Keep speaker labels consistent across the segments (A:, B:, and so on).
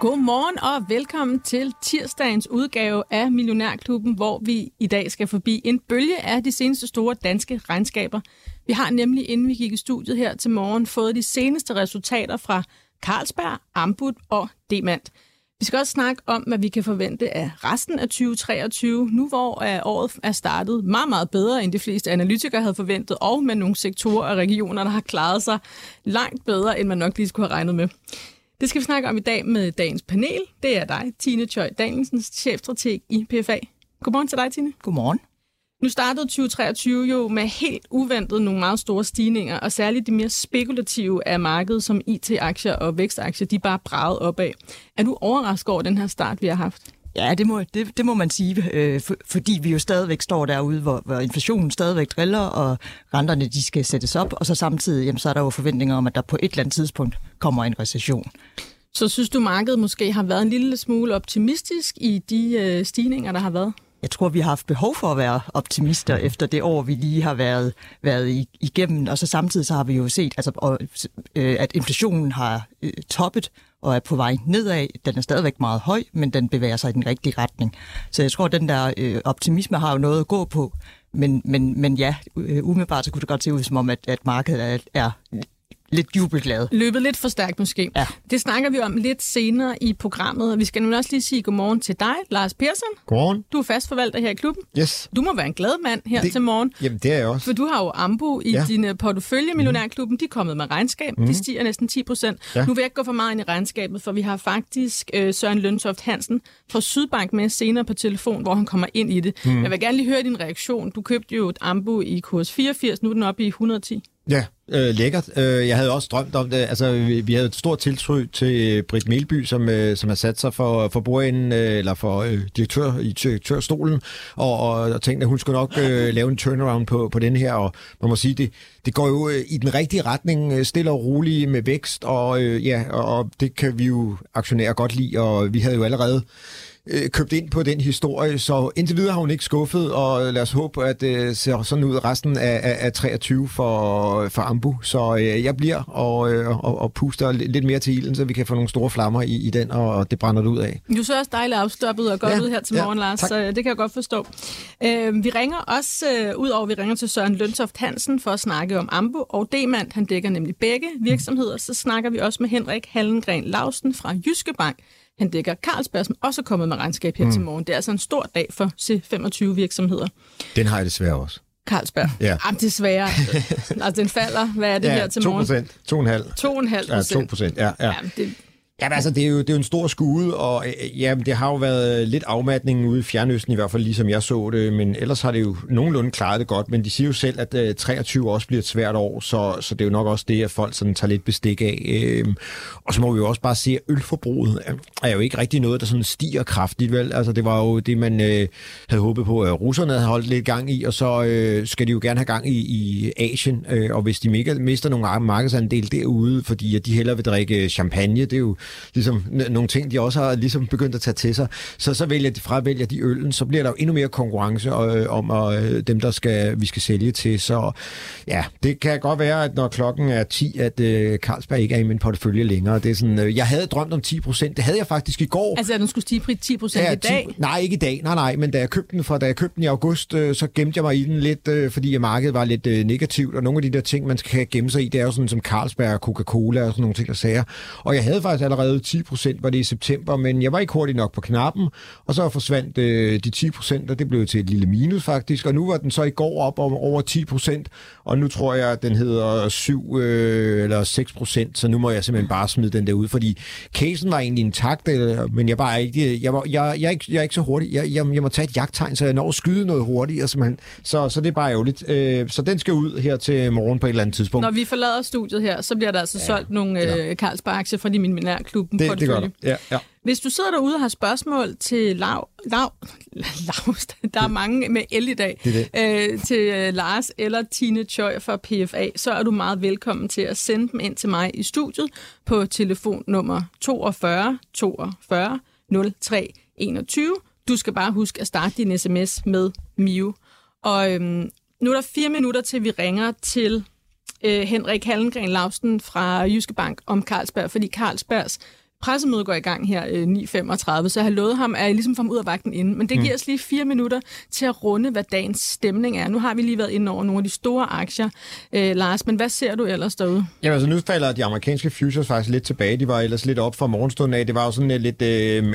A: Godmorgen og velkommen til tirsdagens udgave af Millionærklubben, hvor vi i dag skal forbi en bølge af de seneste store danske regnskaber. Vi har nemlig, inden vi gik i studiet her til morgen, fået de seneste resultater fra Carlsberg, Ambut og Demant. Vi skal også snakke om, hvad vi kan forvente af resten af 2023, nu hvor året er startet meget, meget bedre, end de fleste analytikere havde forventet, og med nogle sektorer og regioner, der har klaret sig langt bedre, end man nok lige skulle have regnet med. Det skal vi snakke om i dag med dagens panel. Det er dig, Tine Tjøj Danielsen, chefstrateg i PFA. Godmorgen til dig, Tine.
B: Godmorgen.
A: Nu startede 2023 jo med helt uventet nogle meget store stigninger, og særligt de mere spekulative af markedet, som IT-aktier og vækstaktier, de bare braget opad. Er du overrasket over den her start, vi har haft?
B: Ja, det må, det, det må man sige, øh, for, fordi vi jo stadigvæk står derude, hvor, hvor inflationen stadigvæk driller, og renterne de skal sættes op, og så samtidig jamen, så er der jo forventninger om, at der på et eller andet tidspunkt kommer en recession.
A: Så synes du, markedet måske har været en lille smule optimistisk i de øh, stigninger, der har været?
B: Jeg tror, vi har haft behov for at være optimister efter det år, vi lige har været, været igennem. Og så samtidig så har vi jo set, altså, og, øh, at inflationen har øh, toppet og er på vej nedad. Den er stadigvæk meget høj, men den bevæger sig i den rigtige retning. Så jeg tror, at den der øh, optimisme har jo noget at gå på. Men, men, men ja, øh, umiddelbart så kunne det godt se ud som om, at, at markedet er, er lidt jubelglad.
A: Løbet lidt for stærkt måske.
B: Ja.
A: Det snakker vi om lidt senere i programmet. Vi skal nu også lige sige godmorgen til dig, Lars Persson.
C: Godmorgen.
A: Du er fastforvalter her i klubben.
C: Yes.
A: Du må være en glad mand her
C: det,
A: til morgen.
C: Jamen, det er jeg også.
A: For du har jo Ambu i ja. din øh, portefølje, Millionærklubben. De er kommet med regnskab. Mm. De stiger næsten 10 procent. Ja. Nu vil jeg ikke gå for meget ind i regnskabet, for vi har faktisk øh, Søren Løntoft Hansen fra Sydbank med senere på telefon, hvor han kommer ind i det. Mm. Jeg vil gerne lige høre din reaktion. Du købte jo et Ambu i kurs 84, nu er den oppe i 110.
C: Ja, øh, lækkert. Øh, jeg havde også drømt om det. Altså, vi, vi havde et stort tiltro til Britt Melby, som, øh, som har sat sig for, for bordenden, øh, eller for øh, direktør i direktørstolen, og, og, og tænkte, at hun skulle nok øh, lave en turnaround på, på den her, og man må sige, det, det går jo øh, i den rigtige retning, øh, stille og roligt med vækst, og øh, ja, og, og det kan vi jo aktionære godt lide, og vi havde jo allerede øh, købt ind på den historie, så indtil videre har hun ikke skuffet, og lad os håbe, at det øh, ser sådan ud resten af, af, af 23 for, for Ambu. Så øh, jeg bliver og, øh, og, og puster lidt mere til ilden, så vi kan få nogle store flammer i, i den, og det brænder det ud af.
A: Du så også dejligt afstoppet og godt ja, ud her til ja, morgen, Lars, tak. så det kan jeg godt forstå. Øh, vi ringer også, øh, ud over vi ringer til Søren Løntoft Hansen for at snakke om Ambu og Demand. Han dækker nemlig begge virksomheder. Så snakker vi også med Henrik Hallengren Lausten fra Jyske Bank, han dækker Carlsberg, som også er kommet med regnskab her mm. til morgen. Det er altså en stor dag for C25-virksomheder.
C: Den har jeg desværre også.
A: Carlsberg.
C: Ja.
A: Jamen, desværre. altså, den falder. Hvad er det
C: ja,
A: her til 2
C: morgen? 2 procent. 2,5
A: procent.
C: Ja, 2 procent. Ja, ja.
A: Jamen, det,
C: Ja, altså, det er, jo, det er jo en stor skude, og øh, øh ja, det har jo været lidt afmatning ude i Fjernøsten, i hvert fald ligesom jeg så det, men ellers har det jo nogenlunde klaret det godt, men de siger jo selv, at øh, uh, 23 også bliver et svært år, så, så det er jo nok også det, at folk sådan tager lidt bestik af. Øhm, og så må vi jo også bare se, at ølforbruget er jo ikke rigtig noget, der sådan stiger kraftigt, vel? Altså, det var jo det, man øh, havde håbet på, at russerne havde holdt lidt gang i, og så øh, skal de jo gerne have gang i, i Asien, øh, og hvis de mister nogle markedsandel derude, fordi at de hellere vil drikke champagne, det er jo ligesom nogle ting, de også har ligesom begyndt at tage til sig, så så vælger de, fravælger de øllen, så bliver der jo endnu mere konkurrence øh, om øh, dem, der skal, vi skal sælge til. Så ja, det kan godt være, at når klokken er 10, at øh, Carlsberg ikke er i min portefølje længere. Det er sådan, øh, jeg havde drømt om 10 procent. Det havde jeg faktisk i går.
A: Altså, at den skulle stige 10 procent
C: ja,
A: i dag?
C: 10, nej, ikke i dag. Nej, nej, men da jeg købte den, fra, da jeg købte den i august, øh, så gemte jeg mig i den lidt, øh, fordi markedet var lidt øh, negativt, og nogle af de der ting, man skal gemme sig i, det er jo sådan som Carlsberg og Coca-Cola og sådan nogle ting, der sager. Og jeg havde faktisk allerede 10 procent var det i september, men jeg var ikke hurtig nok på knappen, og så forsvandt øh, de 10 procent, og det blev til et lille minus faktisk, og nu var den så i går op om over 10 procent, og nu tror jeg, at den hedder 7 øh, eller 6 procent, så nu må jeg simpelthen bare smide den der ud, fordi casen var egentlig intakt, øh, men jeg var ikke, jeg, var, jeg, jeg, er ikke, jeg er ikke så hurtig. Jeg, jeg, jeg må tage et jagttegn, så jeg når at skyde noget hurtigt, simpelthen. Så, så det er bare ærgerligt. Øh, så den skal ud her til morgen på et eller andet tidspunkt.
A: Når vi forlader studiet her, så bliver der altså ja, solgt nogle øh, Carlsberg-aktier fra de millionærklub Millionærklubben
C: Det, det gør det. Ja, ja.
A: Hvis du sidder derude og har spørgsmål til Lav, Lav, Lav der er mange med el i dag,
C: Det er
A: Øh, til øh, Lars eller Tine Choi fra PFA, så er du meget velkommen til at sende dem ind til mig i studiet på telefonnummer 42 42 03 21. Du skal bare huske at starte din sms med Mio. Og øhm, nu er der fire minutter til, vi ringer til øh, Henrik Hallengren Lausten fra Jyske Bank om Carlsberg, fordi Carlsbergs pressemøde går i gang her øh, 9.35, så jeg har lovet ham, at jeg ligesom får ham ud af vagten inden. Men det giver os lige fire minutter til at runde, hvad dagens stemning er. Nu har vi lige været inde over nogle af de store aktier, øh, Lars, men hvad ser du ellers derude?
C: Jamen altså, nu falder de amerikanske futures faktisk lidt tilbage. De var ellers lidt op fra morgenstunden af. Det var jo sådan øh, lidt... Øh,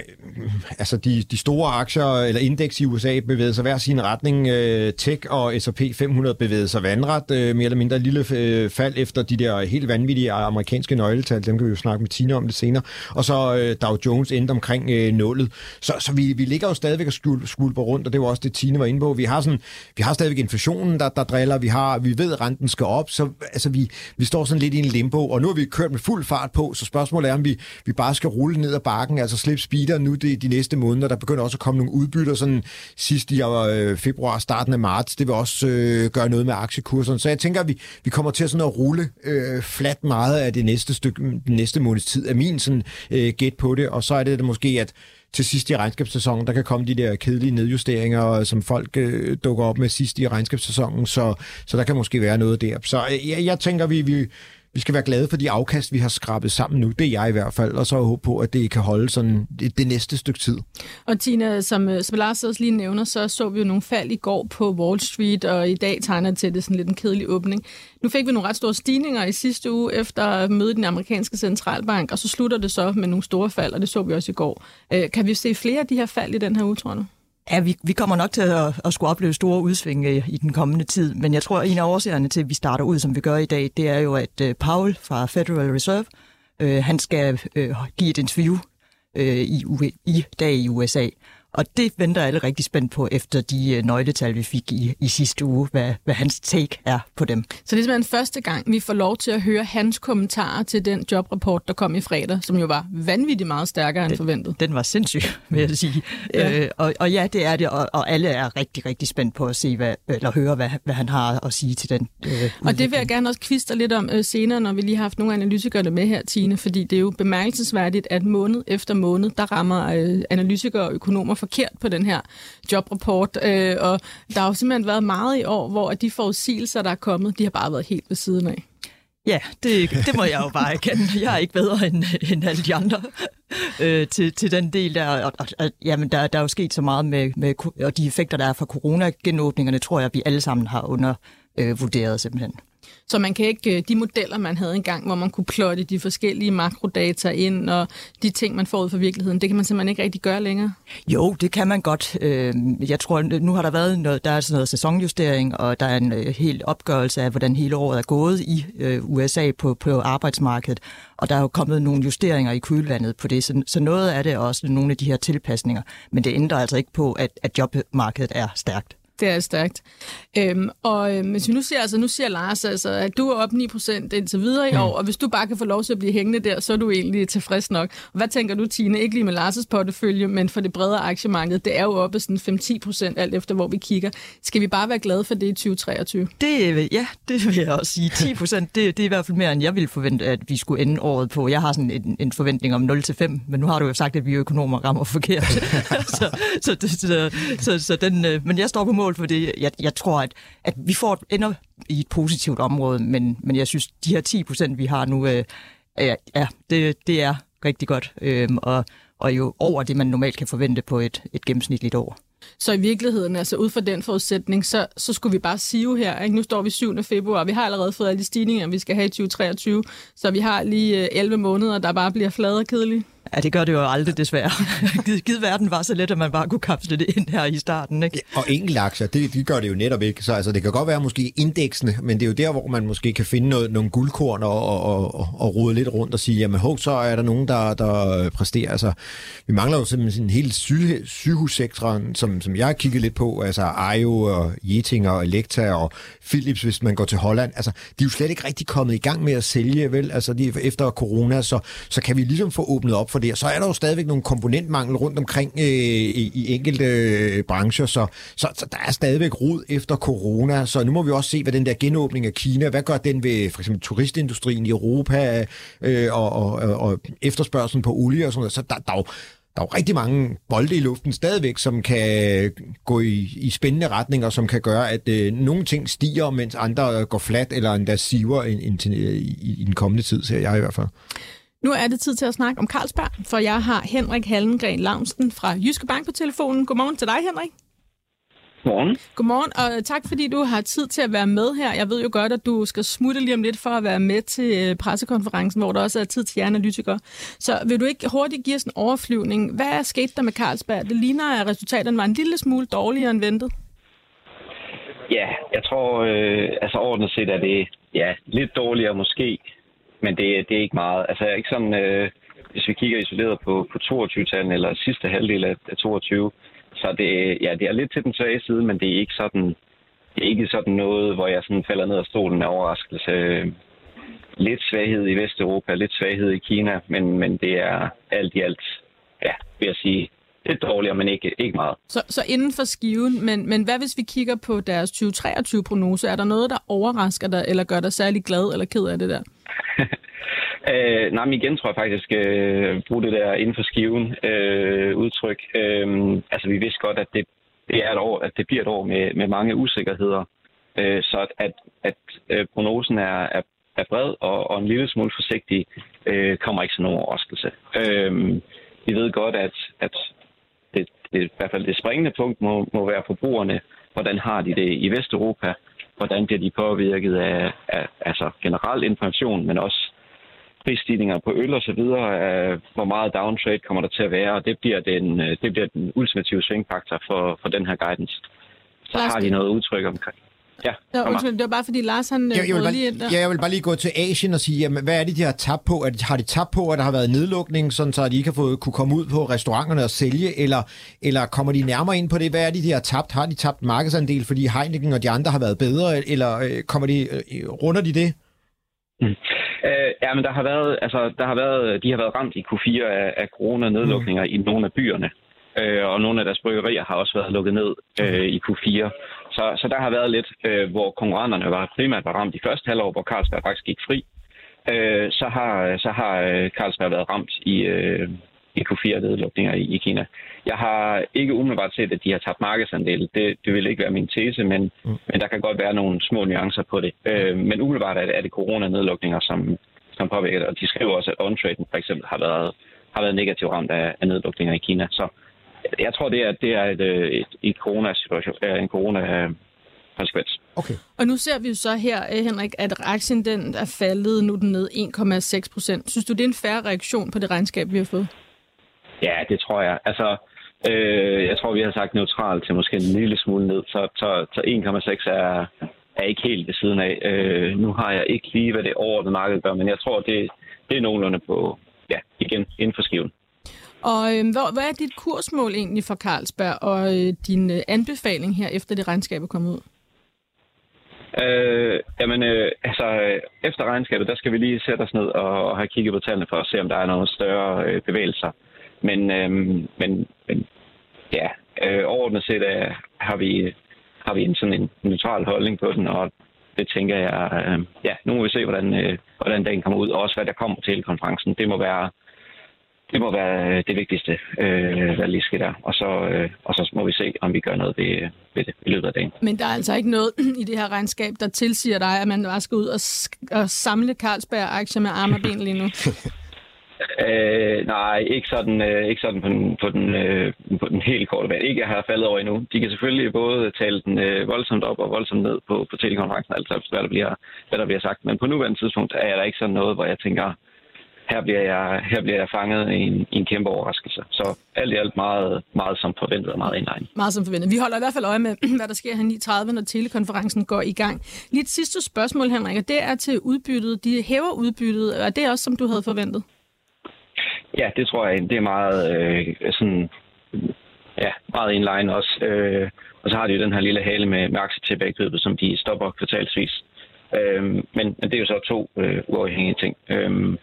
C: altså, de, de store aktier, eller indeks i USA, bevægede sig hver sin retning. Øh, tech og S&P 500 bevægede sig vandret. Øh, mere eller mindre lille øh, fald efter de der helt vanvittige amerikanske nøgletal. Dem kan vi jo snakke med Tina om det senere. Og så øh, Dow Jones endte omkring øh, nullet. Så, så vi, vi ligger jo stadigvæk og skul, skulper rundt, og det var også det, Tine var inde på. Vi har, sådan, vi har stadigvæk inflationen, der, der driller. Vi, har, vi ved, at renten skal op, så altså, vi, vi står sådan lidt i en limbo. Og nu har vi kørt med fuld fart på, så spørgsmålet er, om vi, vi bare skal rulle ned ad bakken, altså slippe speeder nu de, de næste måneder. Der begynder også at komme nogle udbytter sådan sidst i øh, februar, starten af marts. Det vil også øh, gøre noget med aktiekurserne. Så jeg tænker, at vi, vi kommer til sådan at rulle øh, flat meget af det næste stykke, den næste måneds tid, er min sådan, øh, gæt på det. Og så er det, det måske, at til sidst i regnskabssæsonen, der kan komme de der kedelige nedjusteringer, som folk øh, dukker op med sidst i regnskabssæsonen, så, så der kan måske være noget der. Så øh, jeg, jeg tænker, vi, vi, vi skal være glade for de afkast, vi har skrabet sammen nu. Det er jeg i hvert fald, og så håbe på, at det kan holde sådan det, det næste stykke tid.
A: Og Tina, som, øh, som Lars også lige nævner, så så vi jo nogle fald i går på Wall Street, og i dag tegner det til det sådan lidt en kedelig åbning. Nu fik vi nogle ret store stigninger i sidste uge efter mødet i den amerikanske centralbank, og så slutter det så med nogle store fald, og det så vi også i går. Øh, Kan vi se flere af de her fald i den her uge, tror du?
B: Ja, vi, vi kommer nok til at, at skulle opleve store udsving øh, i den kommende tid, men jeg tror, at en af årsagerne til, at vi starter ud, som vi gør i dag, det er jo, at øh, Paul fra Federal Reserve, øh, han skal øh, give et interview øh, i, i dag i USA. Og det venter alle rigtig spændt på efter de øh, nøgletal, vi fik i, i sidste uge, hvad, hvad hans take er på dem.
A: Så det er simpelthen første gang, vi får lov til at høre hans kommentarer til den jobrapport, der kom i fredag, som jo var vanvittigt meget stærkere end forventet.
B: Den var sindssyg, vil jeg sige.
A: Ja.
B: Øh, og, og ja, det er det, og, og alle er rigtig, rigtig spændt på at se, hvad, eller høre, hvad, hvad han har at sige til den øh,
A: Og det vil jeg gerne også kviste lidt om øh, senere, når vi lige har haft nogle af analytikerne med her, Tine, fordi det er jo bemærkelsesværdigt, at måned efter måned, der rammer øh, analytikere og økonomer forkert på den her jobrapport. Øh, og der har jo simpelthen været meget i år, hvor de forudsigelser, der er kommet, de har bare været helt ved siden af.
B: Ja, det, det må jeg jo bare erkende. Jeg er ikke bedre end, end alle de andre øh, til, til den del der. Og, og, og, jamen, der, der er jo sket så meget med, med og de effekter, der er fra coronagenåbningerne, tror jeg, vi alle sammen har undervurderet øh, simpelthen.
A: Så man kan ikke, øh, de modeller, man havde engang, hvor man kunne plotte de forskellige makrodata ind, og de ting, man får ud fra virkeligheden, det kan man simpelthen ikke rigtig gøre længere.
B: Jo, det kan man godt. Øhm, jeg tror, nu har der været noget, der er sådan noget sæsonjustering, og der er en øh, helt opgørelse af, hvordan hele året er gået i øh, USA på, på arbejdsmarkedet. Og der er jo kommet nogle justeringer i kølvandet på det, så, så noget af det er også nogle af de her tilpasninger. Men det ændrer altså ikke på, at, at jobmarkedet er stærkt.
A: Det er stærkt. Øhm, og øhm, hvis vi nu siger, altså, nu siger Lars, altså, at du er op 9% indtil videre i år, og hvis du bare kan få lov til at blive hængende der, så er du egentlig tilfreds nok. Hvad tænker du, Tine? Ikke lige med Lars' portefølje, men for det bredere aktiemarked, det er jo oppe sådan 5-10% alt efter, hvor vi kigger. Skal vi bare være glade for det i 2023?
B: Det, øh, ja, det vil jeg også sige. 10 procent, det, det er i hvert fald mere, end jeg ville forvente, at vi skulle ende året på. Jeg har sådan en, en forventning om 0-5, men nu har du jo sagt, at vi økonomer rammer forkert. så, så, det- så, så, så den, øh, men jeg står på mål for det. Jeg, jeg tror, at, at vi får ender i et positivt område, men, men jeg synes, de her 10 procent, vi har nu, øh, ja, det, det er rigtig godt. øh, og, og jo over det, man normalt kan forvente på et, et gennemsnitligt år.
A: Så i virkeligheden, altså ud fra den forudsætning, så, så skulle vi bare sige her, ikke? nu står vi 7. februar, vi har allerede fået alle de stigninger, vi skal have i 2023, så vi har lige øh, 11 måneder, der bare bliver flade og kedelige.
B: Ja, det gør det jo aldrig desværre. Givet verden var så let, at man bare kunne kapsle det ind her i starten. Ikke?
C: Ja, og enkeltaktier, det, de gør det jo netop ikke. Så altså, det kan godt være måske indeksene, men det er jo der, hvor man måske kan finde noget, nogle guldkorn og, og, og, og rode lidt rundt og sige, jamen hov, så er der nogen, der, der præsterer. Altså, vi mangler jo simpelthen en helt syge, sygehussektoren, som, som jeg har kigget lidt på, altså Ajo og Jeting og Elekta og Philips, hvis man går til Holland. Altså, de er jo slet ikke rigtig kommet i gang med at sælge, vel? Altså, de, efter corona, så, så kan vi ligesom få åbnet op for der. Så er der jo stadigvæk nogle komponentmangel rundt omkring øh, i, i enkelte øh, brancher, så, så, så der er stadigvæk rod efter corona. Så nu må vi også se, hvad den der genåbning af Kina, hvad gør den ved for eksempel turistindustrien i Europa øh, og, og, og efterspørgselen på olie og sådan noget. Så der, der er jo der er jo rigtig mange bolde i luften stadigvæk, som kan gå i, i spændende retninger, som kan gøre, at øh, nogle ting stiger, mens andre går flat eller endda siver i, i, i den kommende tid, ser jeg i hvert fald.
A: Nu er det tid til at snakke om Carlsberg, for jeg har Henrik Hallengren Lavnsten fra Jyske Bank på telefonen. Godmorgen til dig, Henrik.
D: Godmorgen.
A: Godmorgen, og tak fordi du har tid til at være med her. Jeg ved jo godt, at du skal smutte lige om lidt for at være med til øh, pressekonferencen, hvor der også er tid til jer analytikere. Så vil du ikke hurtigt give os en overflyvning? Hvad er sket der med Carlsberg? Det ligner, at resultaterne var en lille smule dårligere end ventet.
D: Ja, jeg tror, øh, altså ordentligt set er det ja, lidt dårligere måske, men det, det er ikke meget. Altså ikke sådan, øh, hvis vi kigger isoleret på, på 22-tallet eller sidste halvdel af, af 22, så det, ja, det er lidt til den svage side, men det er ikke sådan, det er ikke sådan noget, hvor jeg sådan falder ned af stolen af overraskelse. Lidt svaghed i Vesteuropa, lidt svaghed i Kina, men, men det er alt i alt, ja, vil jeg sige, lidt dårligere, men ikke, ikke meget.
A: Så, så inden for skiven, men, men hvad hvis vi kigger på deres 2023-prognose? Er der noget, der overrasker dig, eller gør dig særlig glad eller ked af det der?
D: Øh, nej, men igen tror jeg faktisk, øh, bruge det der inden for skiven øh, udtryk. Øh, altså, vi vidste godt, at det, det er et år, at det bliver et år med, med mange usikkerheder. Øh, så at, at, at øh, prognosen er, er, er bred og, og en lille smule forsigtig, øh, kommer ikke som nogen overraskelse. Øh, vi ved godt, at, at det, det, i hvert fald det springende punkt må, må være forbrugerne. Hvordan har de det i Vesteuropa? Hvordan bliver de påvirket af, af altså generel inflation, men også prisstigninger på øl og så videre, øh, hvor meget downtrade kommer der til at være, og det bliver den, øh, det bliver den ultimative svingfaktor for, for den her guidance. Så har de noget udtryk omkring. Ja,
A: ja undskyld, det var bare fordi Lars han
C: jeg, jeg, vil bare, lige ind der. Ja, jeg vil bare lige gå til Asien og sige, jamen, hvad er det, de har tabt på? At, har de tabt på, at der har været nedlukning, sådan så de ikke har fået, kunne komme ud på restauranterne og sælge, eller, eller kommer de nærmere ind på det? Hvad er det, de har tabt? Har de tabt markedsandel, fordi Heineken og de andre har været bedre, eller øh, kommer de, øh, runder de det?
D: Mm. Øh, ja, men der har været, altså, der har været, de har været ramt i Q4 af, af coronanedlukninger mm. i nogle af byerne. Øh, og nogle af deres bryggerier har også været lukket ned øh, i Q4. Så, så der har været lidt, øh, hvor konkurrenterne var primært var ramt i første halvår, hvor Carlsberg faktisk gik fri. Øh, så har, så har øh, Carlsberg været ramt i, øh, i Q4-nedlukninger i, i Kina. Jeg har ikke umiddelbart set, at de har tabt markedsandel. Det, det vil ikke være min tese, men, mm. men der kan godt være nogle små nuancer på det. Øh, men umiddelbart er det, er det coronanedlukninger, som, som påvirker det. Og de skriver også, at on-traden for eksempel har været, har været negativt ramt af, af nedlukninger i Kina. Så jeg tror, det er, det er et, et, et corona-situation, en corona konsekvens.
A: Okay. Og nu ser vi jo så her, eh, Henrik, at aktien den er faldet, nu er den ned 1,6 procent. Synes du, det er en færre reaktion på det regnskab, vi har fået?
D: Ja, det tror jeg. Altså, øh, jeg tror, vi har sagt neutral til måske en lille smule ned, så, så, så 1,6 er, er ikke helt ved siden af. Øh, nu har jeg ikke lige, hvad det overordnede marked gør, men jeg tror, det, det er nogenlunde på, ja, igen, inden for skiven.
A: Og øh, hvad, hvad er dit kursmål egentlig for Carlsberg, og øh, din øh, anbefaling her, efter det regnskab er kommet ud?
D: Øh, jamen, øh, altså, øh, efter regnskabet, der skal vi lige sætte os ned og, og have kigget på tallene for at se, om der er nogle større øh, bevægelser. Men, øh, men, men ja, øh, overordnet set øh, har, vi, har vi en sådan en neutral holdning på den, og det tænker jeg, øh, ja, nu må vi se, hvordan, øh, hvordan dagen kommer ud, og også hvad der kommer til konferencen. Det må være, det må være det vigtigste, øh, hvad lige sker der. Og så, øh, og så må vi se, om vi gør noget ved, ved det i løbet af dagen.
A: Men der er altså ikke noget i det her regnskab, der tilsiger dig, at man bare skal ud og, og samle Carlsberg-aktier med arme og ben lige nu?
D: Øh, nej, ikke sådan, øh, ikke sådan på, den, på, den, øh, på den helt korte bane. Ikke, jeg har faldet over endnu. De kan selvfølgelig både tale den øh, voldsomt op og voldsomt ned på, på telekonferencen, altså hvad der, bliver, hvad der bliver sagt. Men på nuværende tidspunkt er der ikke sådan noget, hvor jeg tænker, her bliver jeg, her bliver jeg fanget i en, i en kæmpe overraskelse. Så alt i alt meget, meget som forventet og meget indregnet.
A: Meget som forventet. Vi holder i hvert fald øje med, hvad der sker her 9.30, når telekonferencen går i gang. Lige et sidste spørgsmål, Henrik, og det er til udbyttet. De hæver udbyttet. Er det også, som du havde forventet?
D: Ja, det tror jeg, det er meget øh, sådan, ja, meget inline også. Øh, og så har de jo den her lille hale med, med aktietilbagekøbet, som de stopper kvartalsvis. Øh, men, men det er jo så to øh, uafhængige ting. Øh,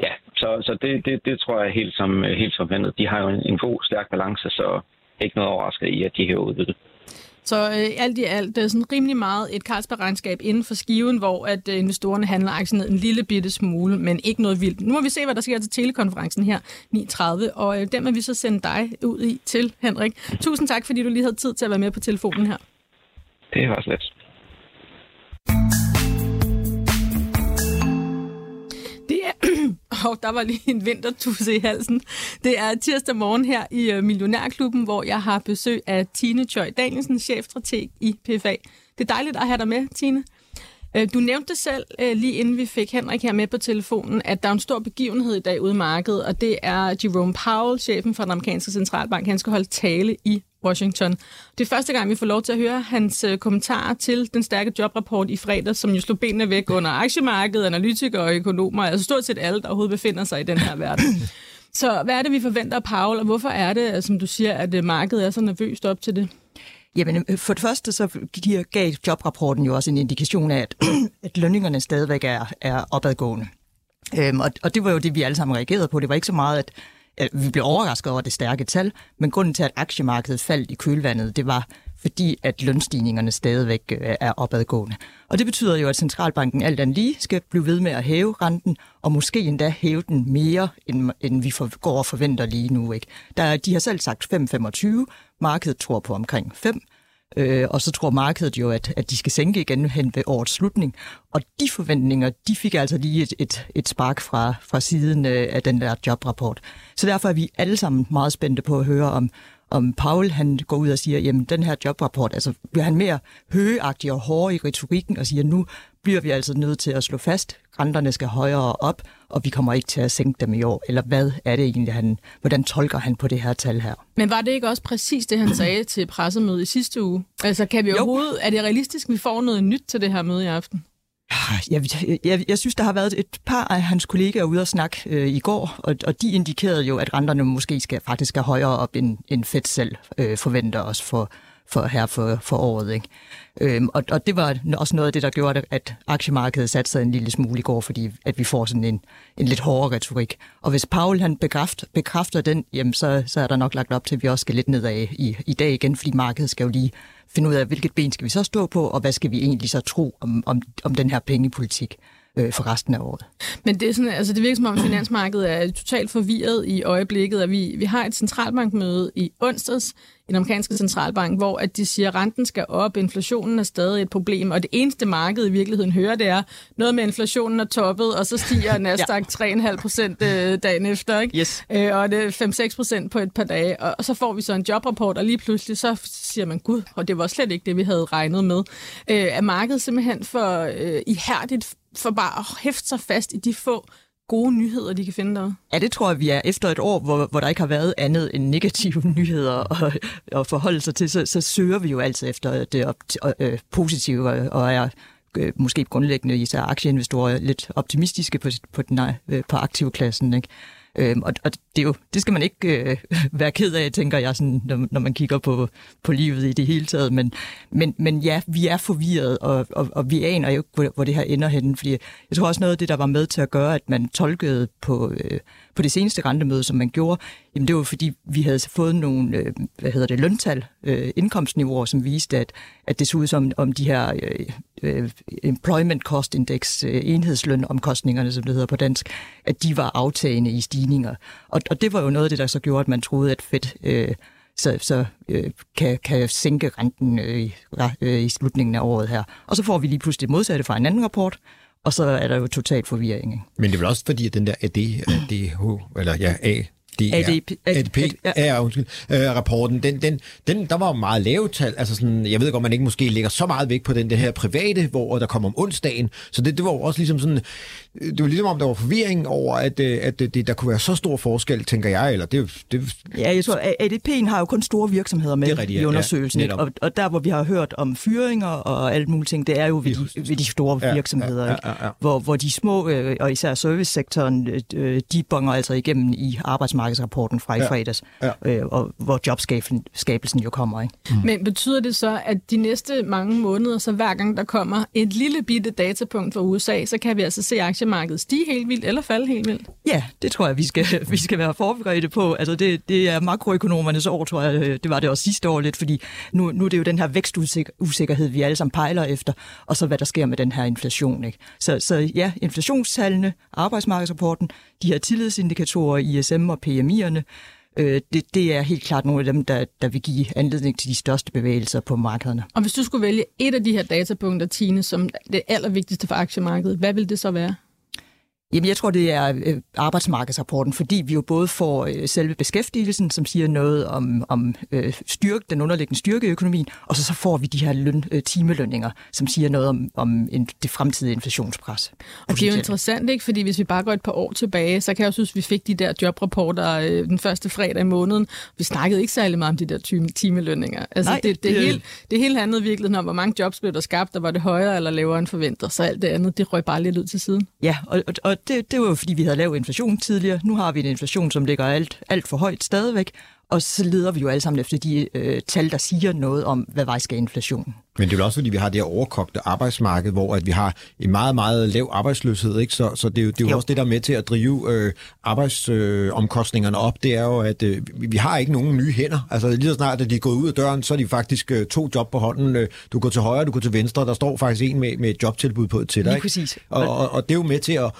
D: ja, så, så det, det, det tror jeg helt som, helt som ventet. De har jo en, en god, stærk balance, så ikke noget overrasket i, at de hæver udbyttet.
A: Så øh, alt i alt, det er sådan rimelig meget et Carlsberg-regnskab inden for skiven, hvor at øh, investorerne handler aktien ned en lille bitte smule, men ikke noget vildt. Nu må vi se, hvad der sker til telekonferencen her 9.30, og øh, den vil vi så sende dig ud i til, Henrik. Tusind tak, fordi du lige havde tid til at være med på telefonen her.
D: Det var slet.
A: og der var lige en vintertusse i halsen. Det er tirsdag morgen her i øh, Millionærklubben, hvor jeg har besøg af Tine Tjøj Danielsen, chefstrateg i PFA. Det er dejligt at have dig med, Tine. Øh, du nævnte selv, øh, lige inden vi fik Henrik her med på telefonen, at der er en stor begivenhed i dag ude i markedet, og det er Jerome Powell, chefen for den amerikanske centralbank. Han skal holde tale i Washington. Det er første gang, vi får lov til at høre hans kommentar kommentarer til den stærke jobrapport i fredag, som jo slog benene væk under aktiemarkedet, analytikere og økonomer, altså stort set alle, der overhovedet befinder sig i den her verden. Så hvad er det, vi forventer af Powell, og hvorfor er det, som du siger, at markedet er så nervøst op til det?
B: Jamen, øh, for det første så giver, gav jobrapporten jo også en indikation af, at, at lønningerne stadigvæk er, er opadgående. Øhm, og, og det var jo det, vi alle sammen reagerede på. Det var ikke så meget, at, at vi blev overrasket over det stærke tal, men grunden til, at aktiemarkedet faldt i kølvandet, det var fordi, at lønstigningerne stadigvæk øh, er opadgående. Og det betyder jo, at centralbanken alt andet lige skal blive ved med at hæve renten, og måske endda hæve den mere, end, end vi for, går og forventer lige nu. Ikke? Der, de har selv sagt 5,25, markedet tror på omkring 5, øh, og så tror markedet jo, at, at de skal sænke igen hen ved årets slutning. Og de forventninger, de fik altså lige et, et, et spark fra, fra siden øh, af den der jobrapport. Så derfor er vi alle sammen meget spændte på at høre om, om Paul han går ud og siger, jamen den her jobrapport, altså bliver han mere høgeagtig og hård i retorikken og siger, nu bliver vi altså nødt til at slå fast, renterne skal højere op, og vi kommer ikke til at sænke dem i år. Eller hvad er det egentlig, han, hvordan tolker han på det her tal her?
A: Men var det ikke også præcis det, han sagde til pressemødet i sidste uge? Altså kan vi jo. overhovedet, er det realistisk, at vi får noget nyt til det her møde i aften?
B: Jeg, jeg, jeg synes, der har været et par af hans kollegaer ude og snakke øh, i går, og, og de indikerede jo, at renterne måske skal faktisk skal højere op, end, end Fed selv øh, forventer os for, for her for, for året. Ikke? Øhm, og, og det var også noget af det, der gjorde, at aktiemarkedet satte sig en lille smule i går, fordi at vi får sådan en, en lidt hårdere retorik. Og hvis Paul han bekræfter, bekræfter den, jamen så, så er der nok lagt op til, at vi også skal lidt nedad i, i dag igen, fordi markedet skal jo lige finde ud af, hvilket ben skal vi så stå på, og hvad skal vi egentlig så tro om, om, om den her pengepolitik øh, for resten af året.
A: Men det, er sådan, altså det virker som om, finansmarkedet er totalt forvirret i øjeblikket, at vi, vi har et centralbankmøde i onsdags i den amerikanske centralbank, hvor at de siger, at renten skal op, inflationen er stadig et problem, og det eneste marked i virkeligheden hører, det er noget med inflationen er toppet, og så stiger Nasdaq ja. 3,5 procent øh, dagen efter, ikke?
B: Yes.
A: Øh, og det er 5-6 procent på et par dage, og så får vi så en jobrapport, og lige pludselig så siger man, gud, og det var slet ikke det, vi havde regnet med. Øh, er markedet simpelthen for øh, ihærdigt for bare at hæfte sig fast i de få gode nyheder, de kan finde der?
B: Ja, det tror jeg, vi er efter et år, hvor, hvor der ikke har været andet end negative nyheder og, og forholde sig til, så, så søger vi jo altid efter det op, øh, positive og er øh, måske grundlæggende især aktieinvestorer lidt optimistiske på, på, den, øh, på aktivklassen. Ikke? Øhm, og og det, er jo, det skal man ikke øh, være ked af, tænker jeg, sådan, når, når man kigger på, på livet i det hele taget. Men, men, men ja, vi er forvirret, og, og, og vi aner jo ikke, hvor, hvor det her ender henne. Fordi jeg tror også noget af det, der var med til at gøre, at man tolkede på, øh, på det seneste rentemøde, som man gjorde, jamen det var fordi, vi havde fået nogle øh, hvad hedder det, løntal, øh, indkomstniveauer, som viste, at, at det så ud som om de her øh, øh, employment cost index, øh, enhedslønomkostningerne, som det hedder på dansk, at de var aftagende i stigninger. Og, og det var jo noget af det, der så gjorde, at man troede, at Fed øh, så, så øh, kan, kan sænke renten øh, øh, i slutningen af året her. Og så får vi lige pludselig det modsatte fra en anden rapport, og så er der jo total forvirring. Ikke?
C: Men det er vel også fordi, at den der AD, ADH, eller ja, A, det er
B: ADP,
C: ADP,
B: ja.
C: ja, undskyld, øh, rapporten, den, den, den, der var meget lave tal, altså sådan, jeg ved godt, man ikke måske lægger så meget vægt på den det her private, hvor der kommer om onsdagen, så det, det var også ligesom sådan, det var ligesom om, der var forvirring over, at, øh, at det, der kunne være så stor forskel, tænker jeg, eller det, det
B: Ja, jeg tror, ADP'en har jo kun store virksomheder med
C: Det rigtigt,
B: i
C: ja.
B: undersøgelsen.
C: Ja,
B: og, og der, hvor vi har hørt om fyringer og alt muligt ting, det er jo ved, de, ved de store
C: Ja,
B: virksomheder.
C: ja,
B: ikke?
C: ja, ja.
B: Hvor, hvor de små, øh, og især servicesektoren, øh, de bonger altså igennem i arbejdsmarkedsrapporten fra i
C: Ja,
B: fredags,
C: ja.
B: og hvor jobskabelsen jo kommer. Ikke?
A: Mm. Men betyder det så, at de næste mange måneder, så hver gang der kommer et lille bitte datapunkt fra USA, så kan vi altså se aktiemarkedet stige helt vildt eller falde helt vildt?
B: Ja, det tror jeg, vi skal, vi skal være forberedte på. Altså det, det er makroøkonomernes år, tror jeg. Det var det også sidste år lidt, fordi nu, nu er det jo den her vækstusikkerhed, vi alle sammen pejler efter, og så hvad der sker med den her inflation. Ikke? Så, så ja, inflationstallene, arbejdsmarkedsrapporten, de her tillidsindikatorer, ISM og PMI'erne, øh, det, det er helt klart nogle af dem, der, der vil give anledning til de største bevægelser på markederne.
A: Og hvis du skulle vælge et af de her datapunkter, Tine, som det allervigtigste for aktiemarkedet, hvad vil det så være?
B: Jamen, jeg tror, det er øh, arbejdsmarkedsrapporten, fordi vi jo både får øh, selve beskæftigelsen, som siger noget om, om øh, styrke, den underliggende styrke i økonomien, og så, så får vi de her løn, øh, timelønninger, som siger noget om, om en, det fremtidige inflationspres.
A: Og det er jo interessant, ikke? fordi hvis vi bare går et par år tilbage, så kan jeg jo synes, at vi fik de der jobrapporter øh, den første fredag i måneden. Vi snakkede ikke særlig meget om de der timelønninger. Altså,
B: Nej,
A: det, det,
B: det-
A: hele, det hele handlede virkelig om, hvor mange jobs blev der skabt, og var det højere eller lavere end forventet. Så alt det andet, det røg bare lidt ud til siden.
B: Ja, og, og, og det, det var jo, fordi vi havde lav inflation tidligere. Nu har vi en inflation, som ligger alt, alt for højt stadigvæk, og så leder vi jo alle sammen efter de øh, tal, der siger noget om, hvad vej skal inflationen.
C: Men det er jo også, fordi vi har det her overkogte arbejdsmarked, hvor at vi har en meget, meget lav arbejdsløshed. Ikke? Så, så det er jo, det er jo,
B: Jo.
C: også det, der er med til at drive øh, arbejdsomkostningerne op. Det er jo, at øh, vi- har ikke nogen nye hænder. Altså lige så snart, at de er gået ud af døren, så er de faktisk øh, to job på hånden. Øh, Du går til højre, du går til venstre. Der står faktisk en med, med et jobtilbud på til dig.
B: Lige præcis.
C: Og, og, og det er jo med til at,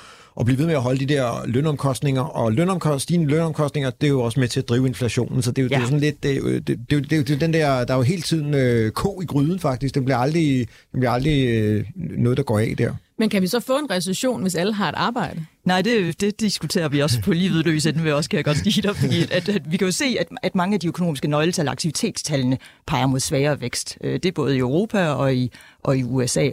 C: at blive ved med at holde de der lønomkostninger. Og lønomkost, stigende lønomkostninger, det er jo også med til at drive inflationen. Så det er jo, ja. det er sådan lidt... Det, er jo- det, det, er jo- det, det jo den der... Der er jo hele tiden øh, ko i gryden, faktisk. Den bliver aldrig, den bliver aldrig øh, noget, der går af der.
A: Men kan vi så få en recession, hvis alle har et arbejde?
B: Nej, det, det diskuterer vi også på livet løs enden, vil jeg også kan jeg godt sige dig, fordi at, at vi kan jo se, at, at mange af de økonomiske nøgletal, aktivitetstallene, peger mod svagere vækst. Øh, Det er både i Europa og i, og i USA.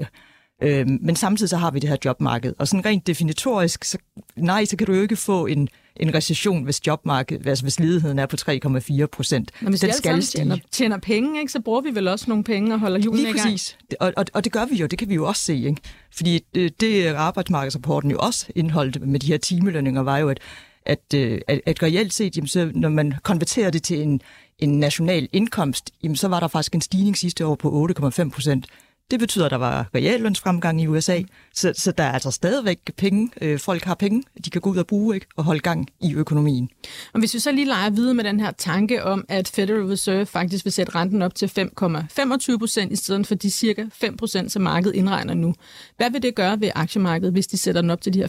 B: Øh, Men samtidig så har vi det her jobmarked, og sådan rent definitorisk, så, nej, så kan du jo ikke få en, en recession, hvis jobmarkedet, altså hvis ledigheden er på 3,4 procent.
A: Vi alle sammen tjener, tjener penge, ikke, så bruger vi vel også nogle penge og holder hjulene
B: Lige præcis. Og, og, og det gør vi jo, det kan vi jo også se. Ikke? Fordi det, det arbejdsmarkedsrapporten jo også indholdt med de her timelønninger, var jo, at, at, øh, at, at reelt set, jamen, så, når man konverterer det til en, en national indkomst, jamen, så var der faktisk en stigning sidste år på 8,5 procent. Det betyder, at der var reallønsfremgang i USA, så, så der er altså stadigvæk penge. Øh, folk har penge, de kan gå ud og bruge ikke? og holde gang i økonomien.
A: Og hvis vi så lige leger videre med den her tanke om, at Federal Reserve faktisk vil sætte renten op til 5,25 procent i stedet for de cirka 5 procent, som markedet indregner nu. Hvad vil det gøre ved aktiemarkedet, hvis de sætter den op til de her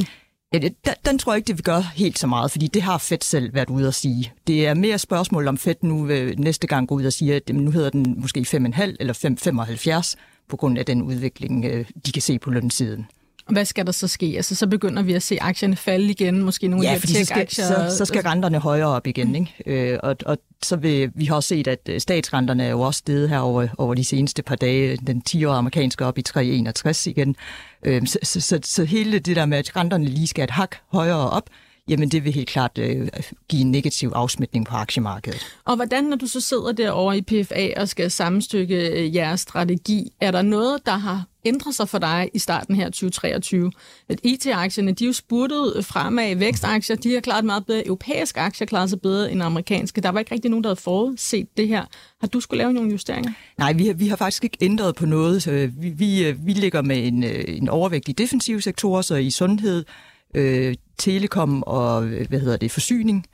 A: 5,25?
B: Ja, det, den, den tror jeg ikke, det vil gøre helt så meget, fordi det har Fed selv været ude at sige. Det er mere spørgsmål om Fed nu vil næste gang gå ud og sige, at nu hedder den måske 5,5 eller 5,75 på grund af den udvikling, øh, de kan se på lønsiden.
A: Hvad skal der så ske? Altså, så begynder vi at se aktierne falde igen, måske nogle
B: Ja,
A: af de
B: så skal, så, så skal renterne højere op igen. Ikke? Øh, og, og så vil vi har også set, at øh, statsrenterne er jo også steget her over, over de seneste par dage. Den 10-årige amerikanske op i 3,61 igen. Øh, så, så, så, så hele det der med, at renterne lige skal et hak højere op, jamen det vil helt klart øh, give en negativ afsmitning på aktiemarkedet.
A: Og hvordan, når du så sidder derovre i PFA og skal sammenstykke øh, jeres strategi, er der noget, der har ændret sig for dig i starten her 2023? At IT-aktierne, de er jo spurtet fremad. Vækstaktier, de har klaret meget bedre. Europæiske aktier klarer sig bedre end amerikanske. Der var ikke rigtig nogen, der havde forudset det her. Har du skulle lave nogle justeringer?
B: Nej, vi har, vi har faktisk ikke ændret på noget. Så vi, vi, øh, vi ligger med en, øh, en overvægt i defensive sektorer, så i sundhed, øh, telekom og hvad hedder det, forsyning.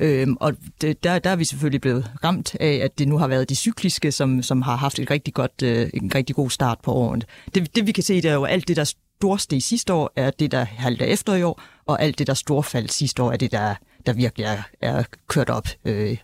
B: Øhm, og det, der, der er vi selvfølgelig blevet ramt af, at det nu har været de cykliske, som, som har haft et rigtig godt, øh, en rigtig god start på året. Det, det vi kan se, det er jo alt det, der storsteg sidste år, er det, der halter efter i år, og alt det, der storfaldt sidste år, er det, der, der virkelig er, er kørt op øh,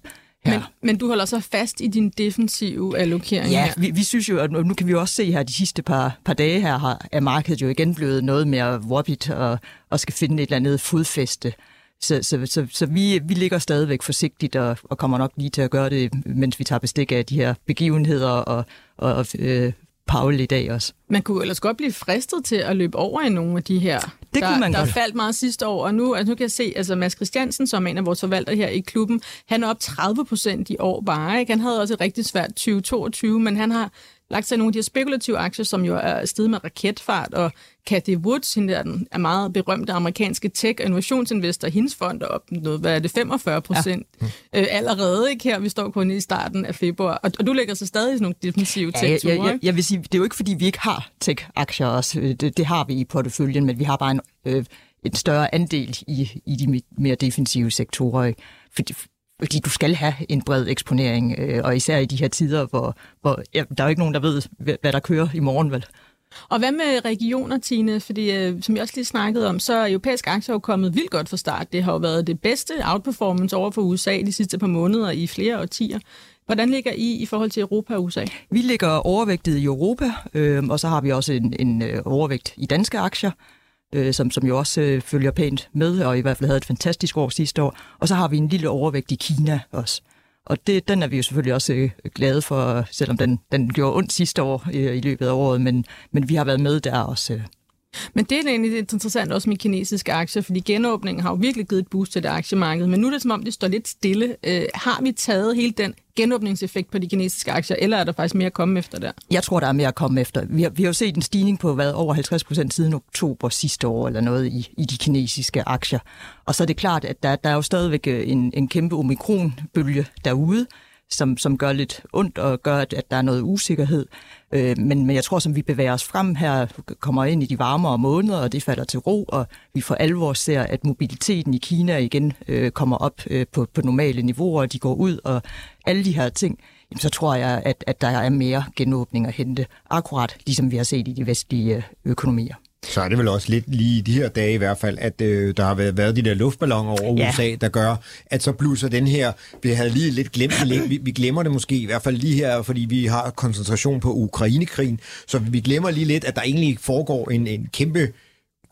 A: men, men du holder så fast i din defensive allokering
B: Ja,
A: her.
B: vi, vi synes jo, at nu kan vi også se her, de sidste par, par dage her, har, er markedet jo igen blevet noget mere wobbit og, og skal finde et eller andet fodfæste. Så, så, så, så vi, vi ligger stadigvæk forsigtigt og, og kommer nok lige til at gøre det, mens vi tager bestik af de her begivenheder og, og øh, Paul i dag også.
A: Man kunne ellers godt blive fristet til at løbe over i nogle af de her.
B: Det
A: der,
B: kunne man
A: der
B: godt.
A: faldt meget sidste år, og nu, altså nu kan jeg se, altså Mads Christiansen, som er en af vores forvaltere her i klubben, han er op 30 procent i år bare. Ikke? Han havde også et rigtig svært 2022, men han har lagt sig i nogle af de her spekulative aktier, som jo er steget med raketfart, og Cathy Woods, hende der den er meget berømte amerikanske tech- og innovationsinvestor, hendes fond er op noget, hvad er det, 45 procent ja. øh, allerede, ikke her, vi står kun i starten af februar, og, og du lægger så stadig i sådan nogle defensive
B: Ja,
A: tech-ture,
B: jeg, jeg,
A: ikke?
B: jeg vil sige, det er jo ikke, fordi vi ikke har tech-aktier også. Øh, Det, det har vi i porteføljen, men vi har bare en, øh, en større andel i, i de me- mere defensive sektorer. ikke? Fordi, fordi du skal have en bred eksponering, øh, og især i de her tider, hvor, hvor ja, der er jo ikke nogen, der ved, hvad der kører i morgen, vel?
A: Og hvad med regioner, Tine? Fordi øh, som jeg også lige snakkede om, så er europæiske aktier jo kommet vildt godt fra start. Det har jo været det bedste outperformance over for USA de sidste par måneder i flere årtier. Hvordan ligger I i forhold til Europa og USA?
B: Vi ligger overvægtet i Europa, øh, og så har vi også en, en øh, overvægt i danske aktier, øh, som, som jo også øh, følger pænt med, og i hvert fald havde et fantastisk år sidste år. Og så har vi en lille overvægt i Kina også. Og det, den er vi jo selvfølgelig også øh, glade for, selvom den, den gjorde ondt sidste år øh, i løbet af året, men, men vi har været med der også. Øh.
A: Men det er egentlig lidt interessant også med kinesiske aktier, fordi genåbningen har jo virkelig givet et boost til det aktiemarked, men nu er det som om, det står lidt stille. Øh, har vi taget hele den genåbningseffekt på de kinesiske aktier, eller er der faktisk mere at komme efter der?
B: Jeg tror, der er mere at komme efter. Vi har, vi har jo set en stigning på hvad, over 50 procent siden oktober sidste år, eller noget i, i de kinesiske aktier. Og så er det klart, at der, der er jo stadigvæk øh, en, en kæmpe omikronbølge derude, som, som gør lidt ondt og gør, at, at der er noget usikkerhed. Øh, men, men jeg tror, som vi bevæger os frem her, kommer ind i de varmere måneder, og det falder til ro, og vi for alvor ser, at mobiliteten i Kina igen øh, kommer op øh, på, på normale niveauer, og de går ud, og alle de her ting, jamen, så tror jeg, at, at der er mere genåbning at hente, akkurat ligesom vi har set i de vestlige øh, økonomier.
C: Så er det vel også lidt lige i de her dage i hvert fald, at øh, der har været, været de der luftballoner over
B: Ja.
C: USA, der gør, at så blusser den her, vi havde lige lidt glemt det lidt, vi, vi glemmer det måske i hvert fald lige her, fordi vi har koncentration på Ukrainekrigen, så vi glemmer lige lidt, at der egentlig foregår en, en kæmpe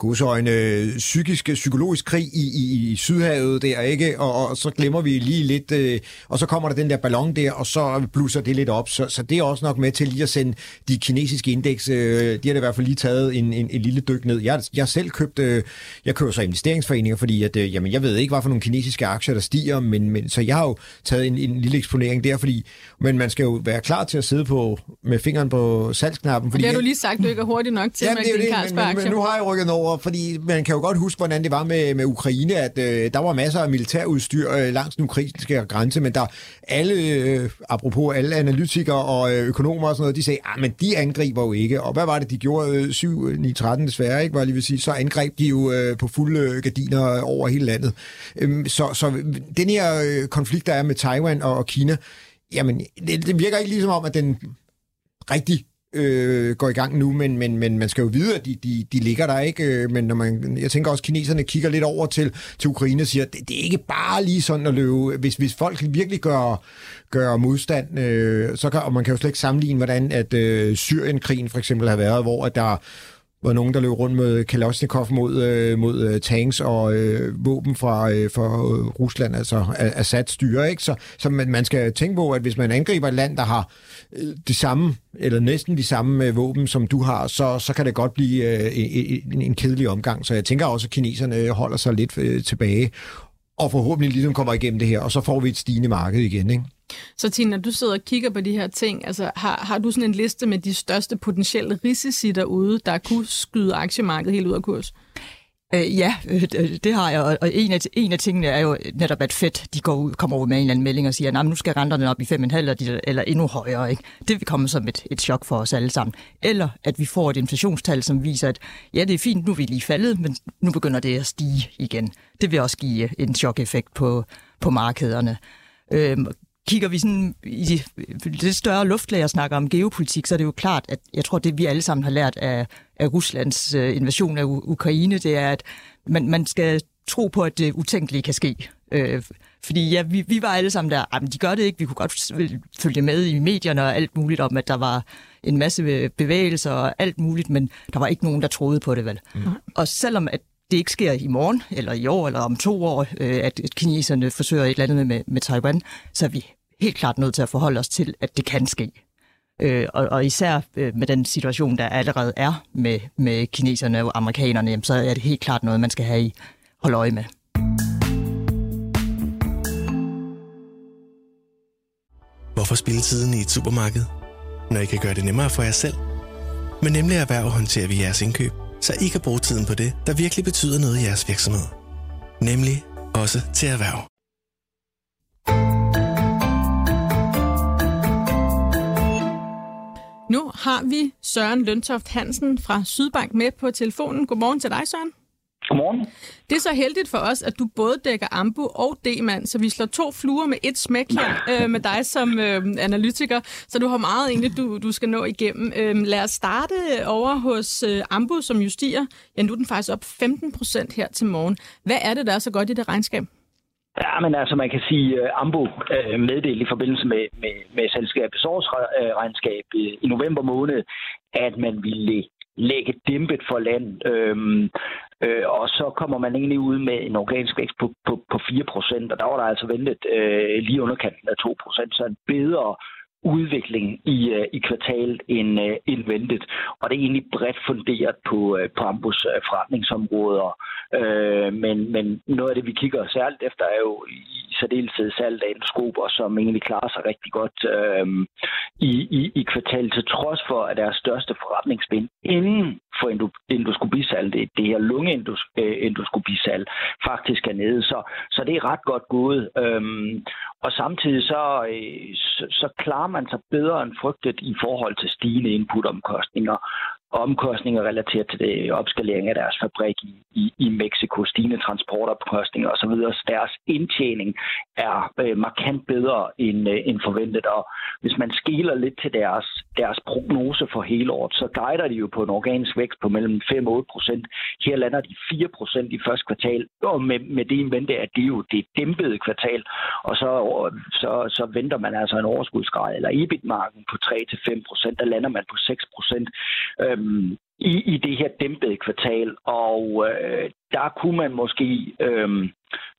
C: godsøjne psykisk, psykologisk krig i, i, i Sydhavet der, ikke? Og, og så glemmer vi lige lidt, øh, og så kommer der den der ballon der, og så blusser det lidt op. Så, så det er også nok med til lige at sende de kinesiske indeks, øh, de har det i hvert fald lige taget en, en, en lille dyk ned. Jeg, jeg selv købt, øh, jeg køber så investeringsforeninger, fordi at, øh, jamen, jeg ved ikke, hvad for nogle kinesiske aktier, der stiger, men, men så jeg har jo taget en, en lille eksponering der, fordi, men man skal jo være klar til at sidde på med fingeren på salgsknappen. Fordi
A: Det har du lige sagt, du ikke er hurtigt nok til
C: Ja, er jo
A: din
C: men, men, men nu har jeg rykket den over, fordi man kan jo godt huske, hvordan det var med, med Ukraine, at øh, der var masser af militærudstyr øh, langs den ukrainske grænse, men der alle, øh, apropos alle analytikere og øh, økonomer og sådan noget, de sagde, ah, men de angriber jo ikke. Og hvad var det, de gjorde? Øh, 7, 9, 13 desværre, ikke? Var lige vil sige. Så angreb de jo øh, på fulde øh, gardiner øh, over hele landet. Øh, så, så den her øh, konflikt, der er med Taiwan og, og Kina, jamen, det, det virker ikke ligesom om, at den rigtig øh, går i gang nu, men, men, men man skal jo vide, at de, de, de ligger der ikke. Øh, men når man, jeg tænker også, at kineserne kigger lidt over til, til Ukraine og siger, at det, det er ikke bare lige sådan at løbe. Hvis, hvis folk virkelig gør, gør modstand, øh, så kan, og man kan jo slet ikke sammenligne, hvordan at øh, Syrienkrigen for eksempel har været, hvor at der var nogen, der løb rundt med Kalashnikov mod, øh, mod øh, tanks og øh, våben fra, øh, fra øh, Rusland, altså Assad styre. Ikke? Så, så man, man skal tænke på, at hvis man angriber et land, der har øh, de samme, eller næsten de samme øh, våben, som du har, så, så kan det godt blive øh, e- e- en, en kedelig omgang. Så jeg tænker også, at kineserne øh, holder sig lidt øh, tilbage, og forhåbentlig ligesom kommer igennem det her, og så får vi et stigende marked igen. Ikke?
A: Så Tina, når du sidder og kigger på de her ting, altså har, har du sådan en liste med de største potentielle risici derude, der kunne skyde aktiemarkedet helt ud af kurs?
B: Øh, ja, øh, øh, det- har jeg, og- en af, en af tingene er jo netop, at Fed de går ud, kommer ud med en eller anden melding og siger, at nu skal renterne op i 5,5 eller, eller endnu højere. Ikke? Det vil komme som et, et chok for os alle sammen. Eller at vi får et inflationstal, som viser, at ja, det er fint, nu er vi lige faldet, men nu begynder det at stige igen. Det vil også give en chok-effekt på, på markederne. Øhm, kigger vi sådan i de, det større luftlag og snakker om geopolitik, så er det jo klart, at jeg tror, det vi alle sammen har lært af, af Ruslands øh, invasion af U- Ukraine, det er, at man, man skal tro på, at det utænkelige kan ske. Øh, fordi ja, vi, vi var alle sammen der, "Ej, men de gør det ikke, vi kunne godt følge med i medierne og alt muligt om, at der var en masse bevægelser og alt muligt, men der var ikke nogen, der troede på det vel. Mm. Og selvom at det ikke sker i morgen, eller i år, eller om to år, øh, at kineserne forsøger et eller andet med, med Taiwan, så er vi helt klart nødt til at forholde os til, at det kan ske. Øh, og, og især øh, med den situation, der allerede er med, med kineserne og amerikanerne, så er det helt klart noget, man skal have i holde øje med.
E: Hvorfor spille tiden i et supermarked, når I kan gøre det nemmere for jer selv? Men nemlig erhverv håndterer vi jeres indkøb, så I kan bruge tiden på det, der virkelig betyder noget i jeres virksomhed. Nemlig også til erhverv.
A: Nu har vi Søren Løntoft Hansen fra Sydbank med på telefonen. Godmorgen til dig, Søren.
F: Godmorgen.
A: Det er så heldigt for os, at du både dækker Ambu og D-mand, så vi slår to fluer med et smæk her øh, med dig som øh, analytiker, så du har meget egentlig, du, du skal nå igennem. Øh, lad os starte over hos øh, Ambu, som justerer. Ja, nu er den faktisk op 15 procent her til morgen. Hvad er det, der er så godt i det regnskab?
F: Ja, men altså man kan sige, at uh, Ambo uh, meddelte i forbindelse med, med, med selskabets årsregnskab uh, i november måned, at man ville lægge dæmpet for land. Øhm, øh, og så kommer man egentlig ud med en organisk vækst på, på, på 4%, og der var der altså ventet øh, lige underkanten af 2%, så en bedre udvikling i, øh, i kvartalet end, uh, end ventet. Og det er egentlig bredt funderet på, uh, på Ambus forretningsområder. Men, men noget af det, vi kigger særligt efter, er jo i særdeleshed salg af endoskoper, som egentlig klarer sig rigtig godt øh, i, i, i kvartalet, til trods for, at deres største forretningsben inden for endoskopisalg, det, det her lungeendoskopisalg, faktisk er nede. Så, så det er ret godt gået. Øh, og samtidig så, øh, så, så klarer man sig bedre end frygtet i forhold til stigende inputomkostninger omkostninger relateret til det opskalering af deres fabrik i, i, i Mexico, stigende transportopkostninger osv. Så deres indtjening er øh, markant bedre end, øh, end forventet. Og hvis man skiler lidt til deres, deres prognose for hele året, så guider de jo på en organisk vækst på mellem 5 og 8 procent. Her lander de 4 procent i første kvartal, og med, med det indvendte, at det er jo det dæmpede kvartal. Og så, så, så venter man altså en overskudsgrad, eller EBIT-marken på 3-5 procent, der lander man på 6 procent. Øh, øhm, i, i det her dæmpede kvartal, og øh, der kunne man måske øh,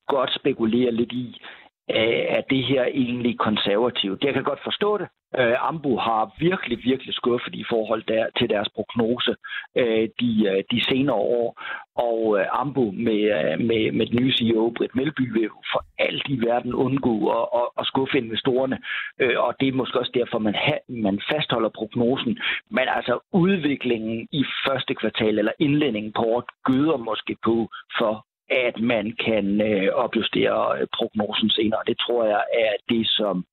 F: godt spekulere lidt i, øh, er det her egentlig konservativt. Jeg kan godt forstå det, Øh, Ambu har virkelig, virkelig skuffet i forhold der, til deres prognose øh, de, øh, de senere år. Og øh, Ambu med, øh, med, med den nye CEO, Britt Melby, vil for alt i verden undgå at, at, at skuffe investorerne. Øh, og det er måske også derfor, man, ha, man fastholder prognosen. Men altså udviklingen i første kvartal eller indlændingen på året gøder måske på for at man kan øh, opjustere øh, prognosen senere. Det tror jeg er det, som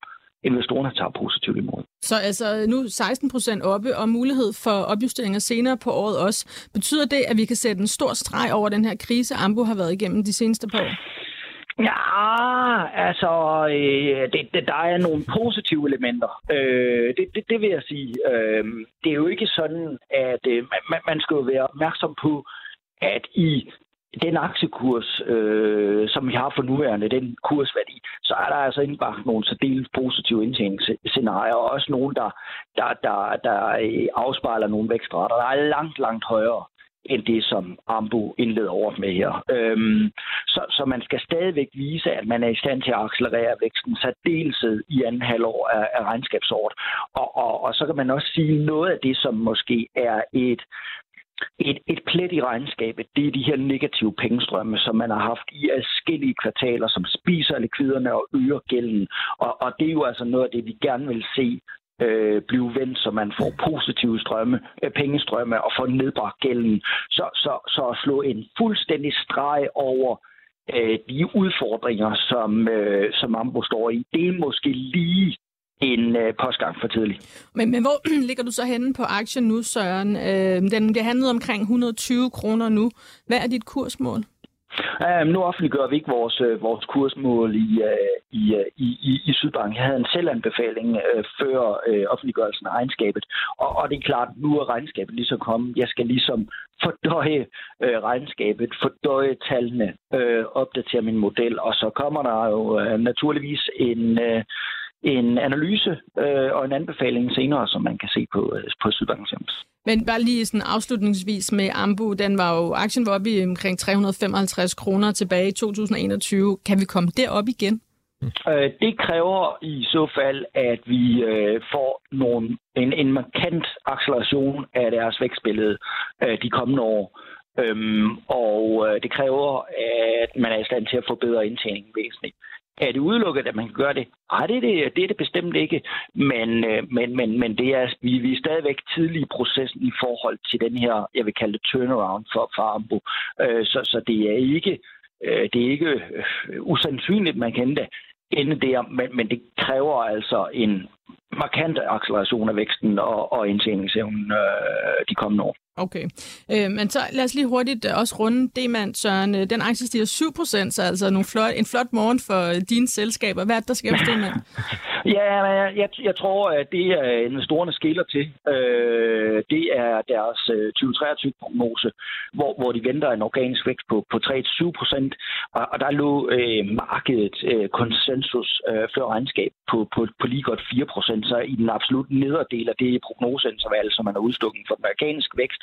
F: investorerne tager positivt imod.
A: Så altså nu 16 procent oppe og mulighed for opjusteringer senere på året også. Betyder det, at vi kan sætte en stor streg over den her krise, Ambo har været igennem de seneste par år?
F: Ja, altså, øh, det, det, der er nogle positive elementer. Øh, det, det, det vil jeg sige. Øh, det er jo ikke sådan, at øh, man, man skal jo være opmærksom på, at i den aktiekurs, øh, som vi har for nuværende, den kursværdi, så er der altså indbagt nogle særdeles positive indtjeningsscenarier, og også nogle, der, der, der, der øh, afspejler nogle vækstrater, der er langt, langt højere end det, som Ambu indleder over med her. Øhm, så, så man skal stadigvæk vise, at man er i stand til at accelerere væksten, særdeleshed i anden halvår af, af regnskabsåret. Og, og, og så kan man også sige noget af det, som måske er et et, et plet i regnskabet, det er de her negative pengestrømme, som man har haft i adskillige kvartaler, som spiser likviderne og øger gælden. Og, og det er jo altså noget af det, vi gerne vil se øh, blive vendt, så man får positive strømme, øh, pengestrømme og får nedbragt gælden. Så, så, så at slå en fuldstændig streg over øh, de udfordringer, som, øh, som Ambo står i, det er måske lige en øh, postgang for tidligt.
A: Men, men hvor ligger du så henne på aktien nu, Søren? Øh, den bliver handlet omkring 120 kroner nu. Hvad er dit kursmål?
F: Uh, nu offentliggør vi ikke vores, uh, vores kursmål i, uh, i, uh, i, i Sydbank. Jeg havde en selvanbefaling uh, før uh, offentliggørelsen af regnskabet, og, og det er klart, nu er regnskabet ligesom kommet. Jeg skal ligesom fordøje uh, regnskabet, fordøje tallene, uh, opdatere min model, og så kommer der jo uh, naturligvis en, uh, en analyse øh, og en anbefaling senere, som man kan se på, øh, på Sydbankens.
A: Men bare lige sådan afslutningsvis med Ambu, den var jo, aktien var oppe i omkring 355 kroner tilbage i 2021. Kan vi komme derop igen?
F: Øh, det kræver i så fald, at vi øh, får nogle, en, en markant acceleration af deres vækstbillede øh, de kommende år. Øhm, og øh, det kræver, at man er i stand til at forbedre indtjeningen væsentligt. Er det udelukket, at man kan gøre det? Nej, det er det, det, er det bestemt ikke. Men, øh, men, men, men det er, vi, vi er stadigvæk tidlig i processen i forhold til den her, jeg vil kalde det turnaround for, for Ambo. Øh, så, så det er ikke, øh, det er ikke øh, usandsynligt, man kan det ende der, men, men det kræver altså en markant acceleration af væksten og, og indtjeningsevnen øh, de kommende år.
A: Okay, øh, men så lad os lige hurtigt øh, også runde det, man Søren. Øh, den aktie stiger 7 procent, så altså nogle flot, en flot morgen for øh, dine selskaber. Hvad er det, der sker hos Demand?
F: ja, jeg, jeg, jeg tror, at det er investorerne skiller til. Øh, det er deres 2023-prognose, hvor, hvor de venter en organisk vækst på, på 3-7 procent, og, og der lå øh, markedet øh, konsensus øh, før regnskab på, på, på lige godt 4 procent, så i den absolut nederdel af det prognoseinterval, som man har udstukket for den amerikanske vækst,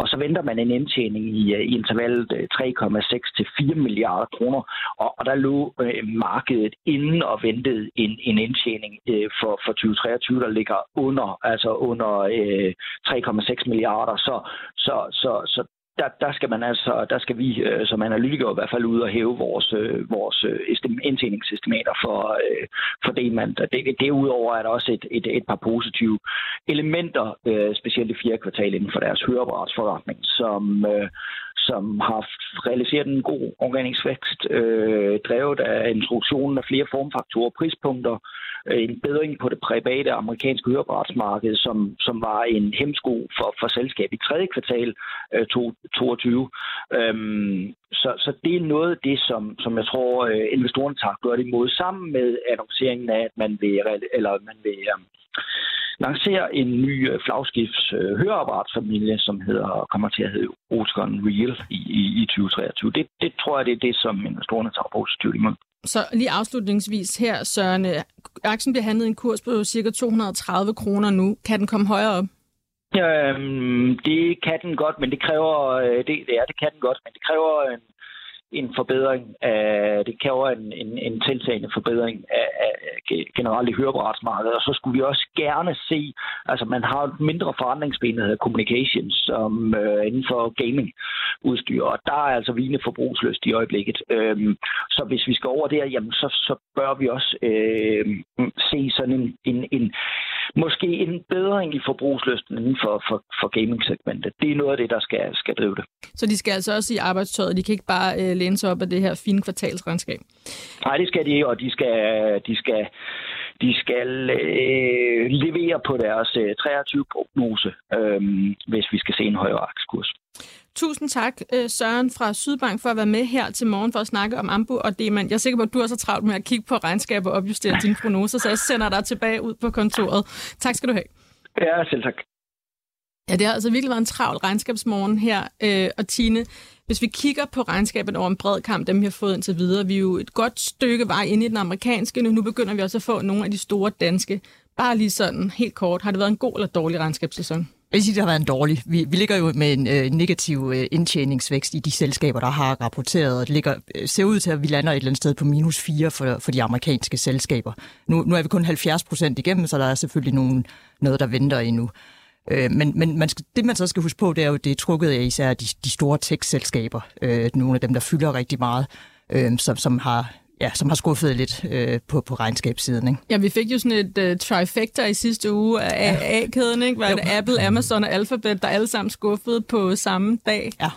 F: og så venter man en indtjening i, øh, i intervallet øh, 3,6 til 4 milliarder kroner. Og, og der lå øh, markedet inden og ventede en, en indtjening øh, for, for 2023, der ligger under, altså under øh, 3,6 milliarder. Så, så, så, så der, der skal man altså, der skal vi øh, som analytikere i hvert fald ud og hæve vores, øh, vores øh, indtjeningsestimater for, øh, for det, man, det, derudover er der også et, et, et par positive elementer, øh, specielt i fjerde kvartal inden for deres høreapparatsforretning, som, øh, som har realiseret en god organisk vækst, øh, drevet af introduktionen af flere formfaktorer og prispunkter, øh, en bedring på det private amerikanske høreapparatsmarked, som, som var en hemsko for, for selskab i tredje kvartal øh, 22. Øhm, så, så det er noget af det, som, som jeg tror, øh, investorerne tager godt imod, sammen med annonceringen af, at man vil, eller man vil øh, lancere en ny øh, flagskifts øh, høreapparatfamilie, som hedder, kommer til at hedde Oticon Real i, i, i 2023. Det, det tror jeg, det er det, som investorerne tager positivt imod.
A: Så lige afslutningsvis her, Søren. Øh, Aktien bliver handlet i en kurs på ca. 230 kroner nu. Kan den komme højere op?
F: Øhm, det kan den godt, men det kræver, øh, det, det, ja, det kan den godt, men det kræver en, en forbedring af, det kræver en, en, en tiltagende forbedring af, af generelt i høreapparatsmarkedet, og så skulle vi også gerne se, altså man har et mindre forandringsben, der hedder communications, som øh, inden for gaming-udstyr, og der er altså vigende forbrugsløst i øjeblikket. Øhm, så hvis vi skal over der, jamen så, så bør vi også øh, se sådan en, en, en, måske en bedring i forbrugslysten inden for, for, for gaming-segmentet. Det er noget af det, der skal, skal drive det.
A: Så de skal altså også i arbejdstøjet, de kan ikke bare øh, læne sig op af det her fine kvartalsregnskab?
F: Nej, det skal de, og de skal, de skal, de skal øh, levere på deres øh, 23-prognose, øh, hvis vi skal se en højere aktiekurs.
A: Tusind tak, øh, Søren fra Sydbank, for at være med her til morgen for at snakke om Ambu og Demand. Jeg er sikker på, at du er så travlt med at kigge på regnskaber og opjustere dine prognoser, så jeg sender dig tilbage ud på kontoret. Tak skal du have.
F: Ja, selv tak.
A: Ja, det har altså virkelig været en travl regnskabsmorgen her. Øh, og Tine, hvis vi kigger på regnskabet over en bred kamp, dem vi har fået indtil videre, vi er jo et godt stykke vej ind i den amerikanske. Nu, nu begynder vi også at få nogle af de store danske. Bare lige sådan helt kort, har det været en god eller dårlig regnskabssæson?
B: Jeg vil sige, det har været en dårlig. Vi, vi ligger jo med en øh, negativ øh, indtjeningsvækst i de selskaber, der har rapporteret, og det ligger, øh, ser ud til, at vi lander et eller andet sted på minus 4 for, for de amerikanske selskaber. Nu, nu er vi kun 70 procent igennem, så der er selvfølgelig nogen, noget, der venter endnu. Øh, men men man skal, det, man så skal huske på, det er jo, det er trukket af især de, de store tech-selskaber. Øh, nogle af dem, der fylder rigtig meget, øh, som, som har ja, som har skuffet lidt øh, på, på regnskabssiden. Ikke?
A: Ja, vi fik jo sådan et uh, trifecta i sidste uge af A-kæden, ikke? Var det Apple, Amazon og Alphabet, der alle sammen skuffede på samme dag.
B: Ja.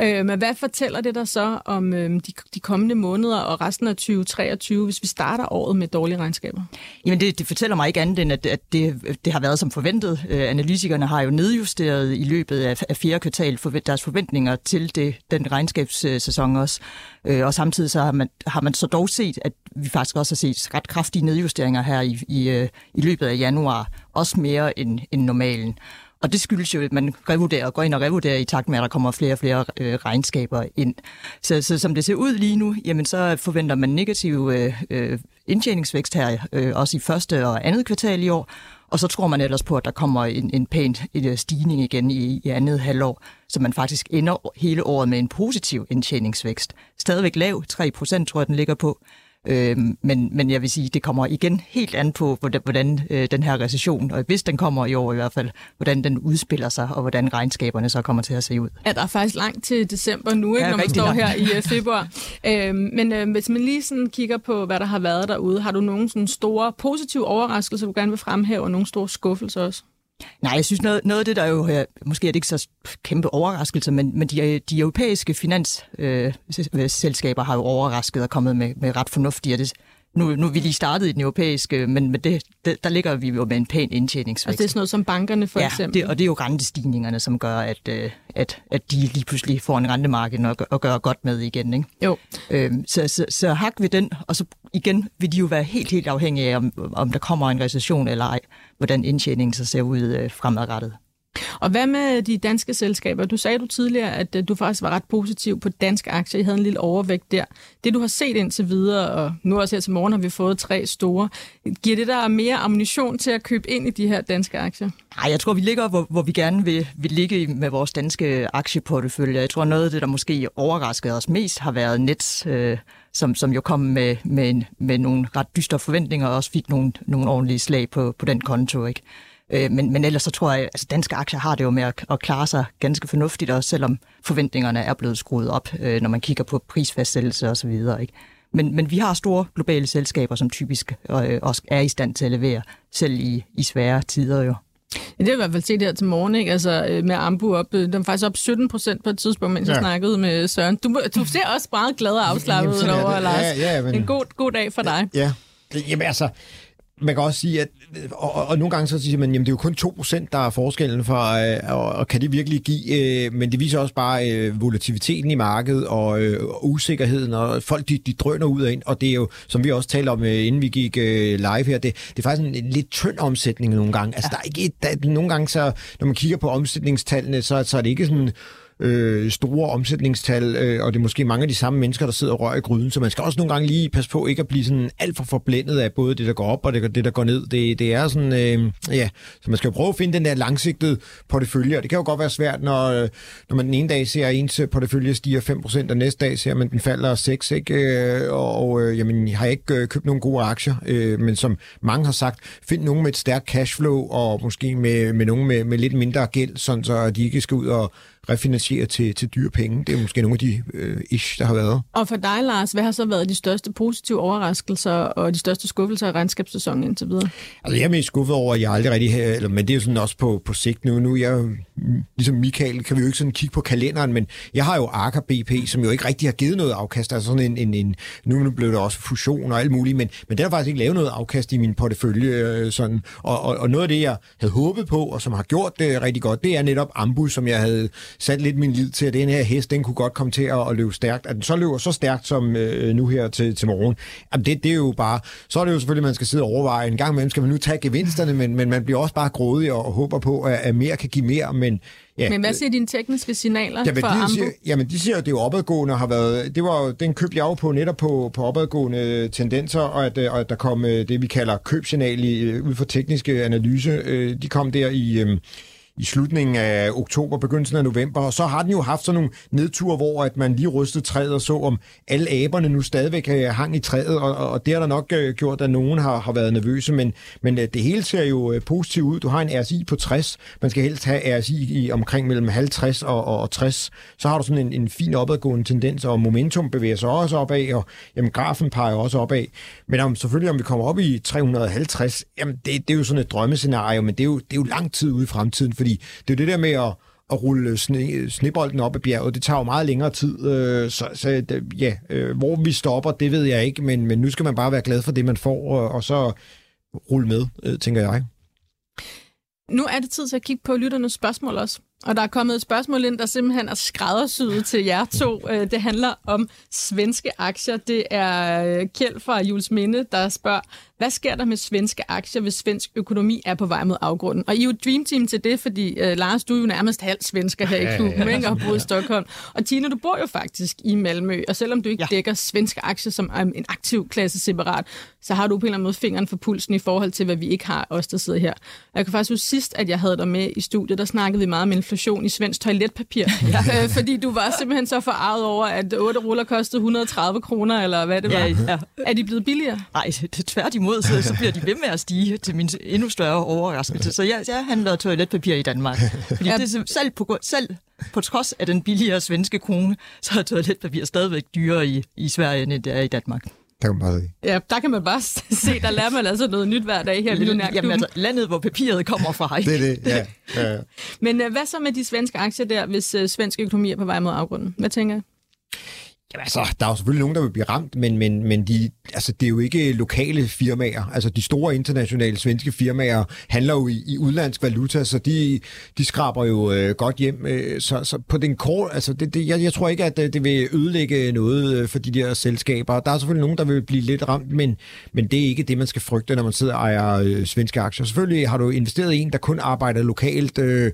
A: Øh, men hvad fortæller det der så om øh, de, de kommende måneder og resten af 2023, hvis vi starter året med dårlige regnskaber?
B: Jamen det, det fortæller mig ikke andet end, at, at det, det har været som forventet. Øh, analytikerne har jo nedjusteret i løbet af, af fjerde kvartal for, deres forventninger til det, den regnskabssæson også. Øh, og samtidig så har man, har man så dog set, at vi faktisk også har set ret kraftige nedjusteringer her i, i, øh, i løbet af januar. Også mere end, end normalen. Og det skyldes jo, at man revurderer, går ind og revurderer i takt med, at der kommer flere og flere øh, regnskaber ind. Så, så som det ser ud lige nu, jamen så forventer man negativ øh, øh indtjeningsvækst her, øh, også i første og andet kvartal i år. Og så tror man ellers på, at der kommer en, en pæn en øh, stigning igen i, i andet halvår, så man faktisk ender hele året med en positiv indtjeningsvækst. Stadigvæk lav, 3 procent tror jeg, den ligger på. Øh, men, men jeg vil sige, det kommer igen helt an på, hvordan, hvordan øh, den her recession, og hvis den kommer i år i hvert fald, hvordan den udspiller sig, og hvordan regnskaberne så kommer til at se ud.
A: Ja, der er faktisk langt til december nu, ikke, ja, når man står langt. her i uh, februar. øh, men øh, hvis man lige sådan kigger på, hvad der har været derude, har du nogle sådan store positive overraskelser, du gerne vil fremhæve, og nogle store skuffelser også?
B: Nej, jeg synes noget, noget af det, der jo her, måske er det ikke så kæmpe overraskelse, men, men de, øh, de europæiske finansselskaber øh, øh har jo overrasket og kommet med, med ret fornuftige, det, nu, nu er vi lige startet i den europæiske, men med det, det, der ligger vi jo med en pæn indtjeningsvækst.
A: Altså det er sådan noget som bankerne for
B: ja,
A: eksempel?
B: Det, og det er jo rentestigningerne, som gør, at, øh, at, at de lige pludselig får en rentemarked og, og gør godt med igen. Ikke?
A: Jo.
B: Øhm, så, så, så hak vi den, og så igen vil de jo være helt, helt afhængige af, om, om der kommer en recession eller ej, hvordan indtjeningen så ser ud øh, fremadrettet.
A: Og hvad med de danske selskaber? Du sagde du tidligere, at øh, du faktisk var ret positiv på danske aktier. I havde en lille overvægt der. Det, du har set indtil videre, og nu også her til morgen har vi fået tre store. Giver det der mere ammunition til at købe ind i de her danske aktier?
B: Nej, jeg tror, vi ligger, hvor, hvor vi gerne vil, vil ligge med vores danske aktieportefølje. Jeg tror, noget af det, der måske overraskede os mest, har været Nets, øh, som, som jo kom med, med, med nogle ret dystre forventninger, og også fik nogle, nogle ordentlige slag på, på den konto. Ikke? Øh, men, men ellers så tror jeg, at altså, danske aktier har det jo med at, at klare sig ganske fornuftigt, også selvom forventningerne er blevet skruet op, øh, når man kigger på prisfastsættelse osv. Ikke? Men, men vi har store globale selskaber, som typisk øh, også er i stand til at levere, selv i, i svære tider jo.
A: Ja, det har jeg i hvert fald set her til morgen, ikke? Altså, øh, med Ambu op. Den var faktisk op 17 procent på et tidspunkt, mens ja. jeg snakkede med Søren. Du, du ser også meget glad og afslappet over, Lars. Ja, ja, men... En god, god dag for dig.
C: Ja, Jamen altså, man kan også sige, at og, og, og nogle gange så siger man, jamen det er jo kun 2%, der er forskellen fra, øh, og, og kan det virkelig give, øh, men det viser også bare øh, volatiliteten i markedet og, øh, og usikkerheden, og folk de, de drøner ud og ind, og det er jo, som vi også talte om, øh, inden vi gik øh, live her, det, det er faktisk en, en lidt tynd omsætning nogle gange. Altså ja. der er ikke, der, nogle gange så, når man kigger på omsætningstallene, så, så er det ikke sådan øh, store omsætningstal, øh, og det er måske mange af de samme mennesker, der sidder og rører i gryden, så man skal også nogle gange lige passe på ikke at blive sådan alt for forblændet af både det, der går op og det, det der går ned. Det, det er sådan, øh, ja, så man skal jo prøve at finde den der langsigtede portefølje, og det kan jo godt være svært, når, øh, når man den ene dag ser, ens portefølje stiger 5%, og næste dag ser man, den falder 6, ikke? Øh, og, og øh, jamen, har ikke øh, købt nogen gode aktier, øh, men som mange har sagt, find nogen med et stærkt cashflow, og måske med, med nogen med, med lidt mindre gæld, sådan så de ikke skal ud og refinansiere til, til dyre penge. Det er måske nogle af de øh, ish, der har været.
A: Og for dig, Lars, hvad har så været de største positive overraskelser og de største skuffelser i regnskabssæsonen indtil videre?
C: Altså, jeg er mest skuffet over, at jeg aldrig rigtig eller, men det er jo sådan også på, på sigt nu. Nu er jeg ligesom Michael, kan vi jo ikke sådan kigge på kalenderen, men jeg har jo Arca BP, som jo ikke rigtig har givet noget afkast. Altså sådan en, en, en nu blev der også fusion og alt muligt, men, men den har faktisk ikke lavet noget afkast i min portefølje. Øh, sådan. Og, og, og noget af det, jeg havde håbet på, og som har gjort det rigtig godt, det er netop Ambu, som jeg havde sat lidt min lid til, at den her hest, den kunne godt komme til at, at løbe stærkt. At den så løber så stærkt som øh, nu her til, til morgen, jamen det, det er jo bare, så er det jo selvfølgelig, at man skal sidde og overveje, en gang imellem skal man nu tage gevinsterne, men, men man bliver også bare grådig og, håber på, at, at mere kan give mere, men
A: Ja, men hvad siger dine tekniske signaler jamen, for
C: de
A: Ambu?
C: Siger, jamen, de siger, at det er opadgående har været... Det var, den købte jeg jo på netop på, på opadgående tendenser, og at, og at der kom øh, det, vi kalder købsignal i, øh, ud fra tekniske analyse. Øh, de kom der i i slutningen af oktober, begyndelsen af november, og så har den jo haft sådan nogle nedture, hvor at man lige rystede træet og så, om alle aberne nu stadigvæk øh, hang i træet, og, og det har der nok øh, gjort, at nogen har, har været nervøse, men, men øh, det hele ser jo positivt ud. Du har en RSI på 60, man skal helst have RSI i omkring mellem 50 og, og 60, så har du sådan en, en fin opadgående tendens, og momentum bevæger sig også opad, og jamen, grafen peger også opad. Men om, selvfølgelig, om vi kommer op i 350, jamen det, det er jo sådan et drømmescenario, men det er jo, det er jo lang tid ude i fremtiden, fordi det er jo det der med at, at rulle sne, snebolden op ad bjerget, det tager jo meget længere tid. Øh, så, så øh, ja, øh, hvor vi stopper, det ved jeg ikke, men, men nu skal man bare være glad for det, man får, og, og så rulle med, øh, tænker jeg.
A: Nu er det tid til at kigge på lytternes spørgsmål også. Og der er kommet et spørgsmål ind, der simpelthen er skræddersyet til jer to. Øh, det handler om svenske aktier. Det er øh, Kjeld fra Jules Minde, der spørger, hvad sker der med svenske aktier, hvis svensk økonomi er på vej mod afgrunden? Og I er jo et dream team til det, fordi uh, Lars, du er jo nærmest halv svensker her i klubben, ikke? og bor i Stockholm. Og Tina, du bor jo faktisk i Malmø, og selvom du ikke ja. dækker svenske aktier som um, en aktiv klasse separat, så har du på en eller anden måde fingeren for pulsen i forhold til, hvad vi ikke har, os der sidder her. Og jeg kan faktisk huske sidst, at jeg havde dig med i studiet, der snakkede vi meget om inflation i svensk toiletpapir. Ja. Øh, fordi du var simpelthen så forarvet over, at 8 ruller kostede 130 kroner, eller hvad det var. Ja, ja. Er de blevet billigere?
B: Nej, det tværtimod, så, så bliver de ved med at stige til min endnu større overraskelse. Så jeg, jeg handler toiletpapir i Danmark. Fordi ja. det er selv på, selv på trods af den billigere svenske krone, så er toiletpapir stadigvæk dyrere i, i Sverige, end det er i Danmark.
C: Der kan man bare se.
A: Ja, der kan man bare se, der lærer man altså noget nyt hver dag her i
B: Jamen altså, landet, hvor papiret kommer fra.
C: Ikke? Det er det, ja. ja, ja.
A: Men uh, hvad så med de svenske aktier der, hvis uh, svensk økonomi er på vej mod afgrunden? Hvad tænker jeg?
C: Jamen altså, der er jo selvfølgelig nogen, der vil blive ramt, men, men, men de, altså, det er jo ikke lokale firmaer. Altså, de store internationale svenske firmaer handler jo i, i udlandsk valuta, så de, de skraber jo øh, godt hjem. Øh, så, så på den kort, altså, det, det, jeg, jeg tror ikke, at øh, det, vil ødelægge noget øh, for de der selskaber. Der er selvfølgelig nogen, der vil blive lidt ramt, men, men det er ikke det, man skal frygte, når man sidder og ejer øh, svenske aktier. Selvfølgelig har du investeret i en, der kun arbejder lokalt, øh,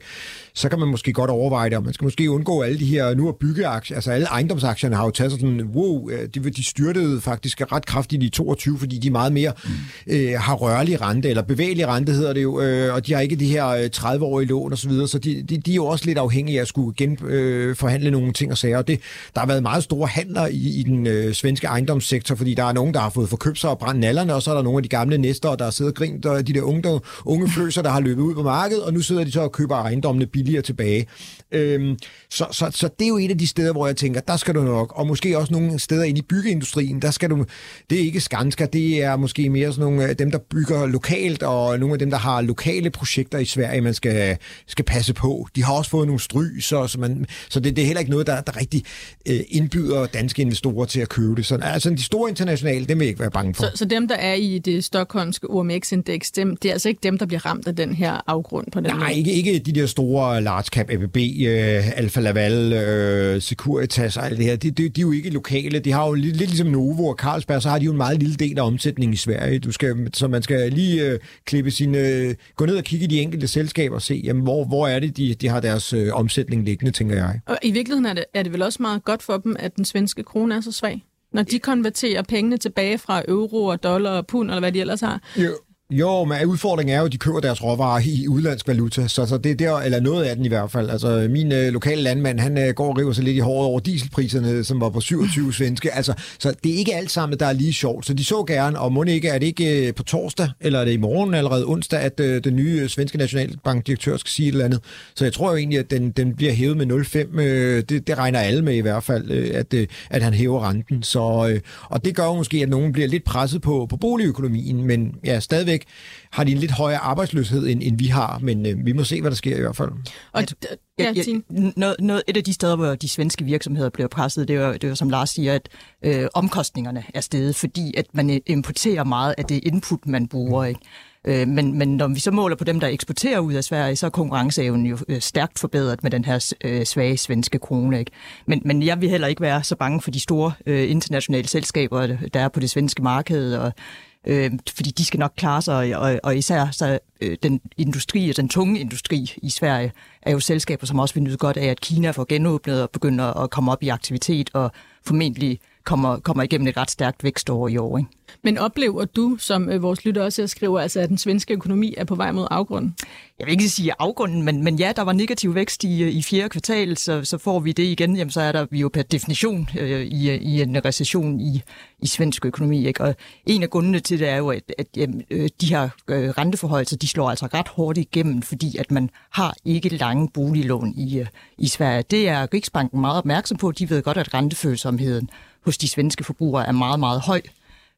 C: så kan man måske godt overveje det, og man skal måske undgå alle de her, nu er byggeaktier, altså alle ejendomsaktierne har jo taget sådan, wow, de, de styrtede faktisk ret kraftigt i 22, fordi de meget mere mm. øh, har rørlig rente, eller bevægelig rente hedder det jo, øh, og de har ikke de her 30-årige øh, lån osv., så, videre, så de, de, de er jo også lidt afhængige af at skulle genforhandle øh, nogle ting og sager, og det, der har været meget store handler i, i den øh, svenske ejendomssektor, fordi der er nogen, der har fået forkøbt sig og brændt nallerne, og så er der nogle af de gamle næster, der har siddet og grint, og de der unge, unge fløser, der har løbet ud på markedet, og nu sidder de så og køber ejendommene billigere tilbage. Øhm, så, så, så det er jo et af de steder, hvor jeg tænker, der skal du nok, og måske også nogle steder ind i byggeindustrien, der skal du, det er ikke Skanska, det er måske mere sådan nogle af dem, der bygger lokalt, og nogle af dem, der har lokale projekter i Sverige, man skal, skal passe på. De har også fået nogle stry, så, så, man, så det, det er heller ikke noget, der, der rigtig øh, indbyder danske investorer til at købe det. Så altså, de store internationale, dem vil jeg ikke være bange for.
A: Så, så dem, der er i det stokholmske OMX-indeks, dem, det er altså ikke dem, der bliver ramt af den her afgrund på den
C: Nej, måde? ikke, ikke de der store large cap ABB, øh, Alfa Laval, øh, Securitas og alt det her. De, de, de er jo ikke lokale. De har jo lidt, lidt ligesom Novo og Carlsberg, så har de jo en meget lille del af omsætningen i Sverige. Du skal, så man skal lige øh, klippe sin, øh, gå ned og kigge i de enkelte selskaber og se, jamen, hvor, hvor er det, de, de har deres øh, omsætning liggende, tænker jeg.
A: Og i virkeligheden er det, er det vel også meget godt for dem, at den svenske krone er så svag? Når de konverterer pengene tilbage fra euro og dollar og pund, eller hvad de ellers har.
C: Jo, jo, men udfordringen er jo, at de køber deres råvarer i udlandsk valuta, så, så det er der, eller noget af den i hvert fald. Altså, min øh, lokale landmand, han øh, går og river sig lidt i håret over dieselpriserne, som var på 27 svenske. Altså, så det er ikke alt sammen, der er lige sjovt. Så de så gerne, og må ikke, er det ikke øh, på torsdag, eller er det i morgen allerede onsdag, at øh, den nye svenske nationalbankdirektør skal sige et eller andet. Så jeg tror jo egentlig, at den, den bliver hævet med 0,5. Øh, det, det regner alle med i hvert fald, øh, at, øh, at han hæver renten. Så, øh, og det gør jo måske, at nogen bliver lidt presset på, på boligøkonomien, men ja, stadigvæk stadigvæk har de en lidt højere arbejdsløshed, end, end vi har, men øh, vi må se, hvad der sker i hvert fald.
A: Og
B: ja, ja, noget, noget, et af de steder, hvor de svenske virksomheder bliver presset, det er jo, som Lars siger, at øh, omkostningerne er steget, fordi at man importerer meget af det input, man bruger. Ikke? Øh, men, men når vi så måler på dem, der eksporterer ud af Sverige, så er konkurrenceevnen jo øh, stærkt forbedret med den her øh, svage svenske krone. Ikke? Men, men jeg vil heller ikke være så bange for de store øh, internationale selskaber, der er på det svenske marked, og øh, fordi de skal nok klare sig, og, og især så, øh, den industri, den tunge industri i Sverige, er jo selskaber, som også vil nyde godt af, at Kina får genåbnet og begynder at komme op i aktivitet, og formentlig kommer, kommer igennem et ret stærkt vækstår i år. Ikke?
A: Men oplever du, som øh, vores lytter også skriver, altså, at den svenske økonomi er på vej mod afgrunden?
B: Jeg vil ikke sige afgrunden, men, men ja, der var negativ vækst i, i fjerde kvartal, så, så får vi det igen, jamen, så er der vi jo per definition øh, i, i en recession i, i svensk økonomi. Ikke? Og en af grundene til det er jo, at, at jamen, øh, de her øh, renteforholdelser, de slår altså ret hårdt igennem, fordi at man har ikke lange boliglån i, øh, i Sverige. Det er Riksbanken meget opmærksom på. De ved godt, at rentefølsomheden hos de svenske forbrugere er meget, meget høj.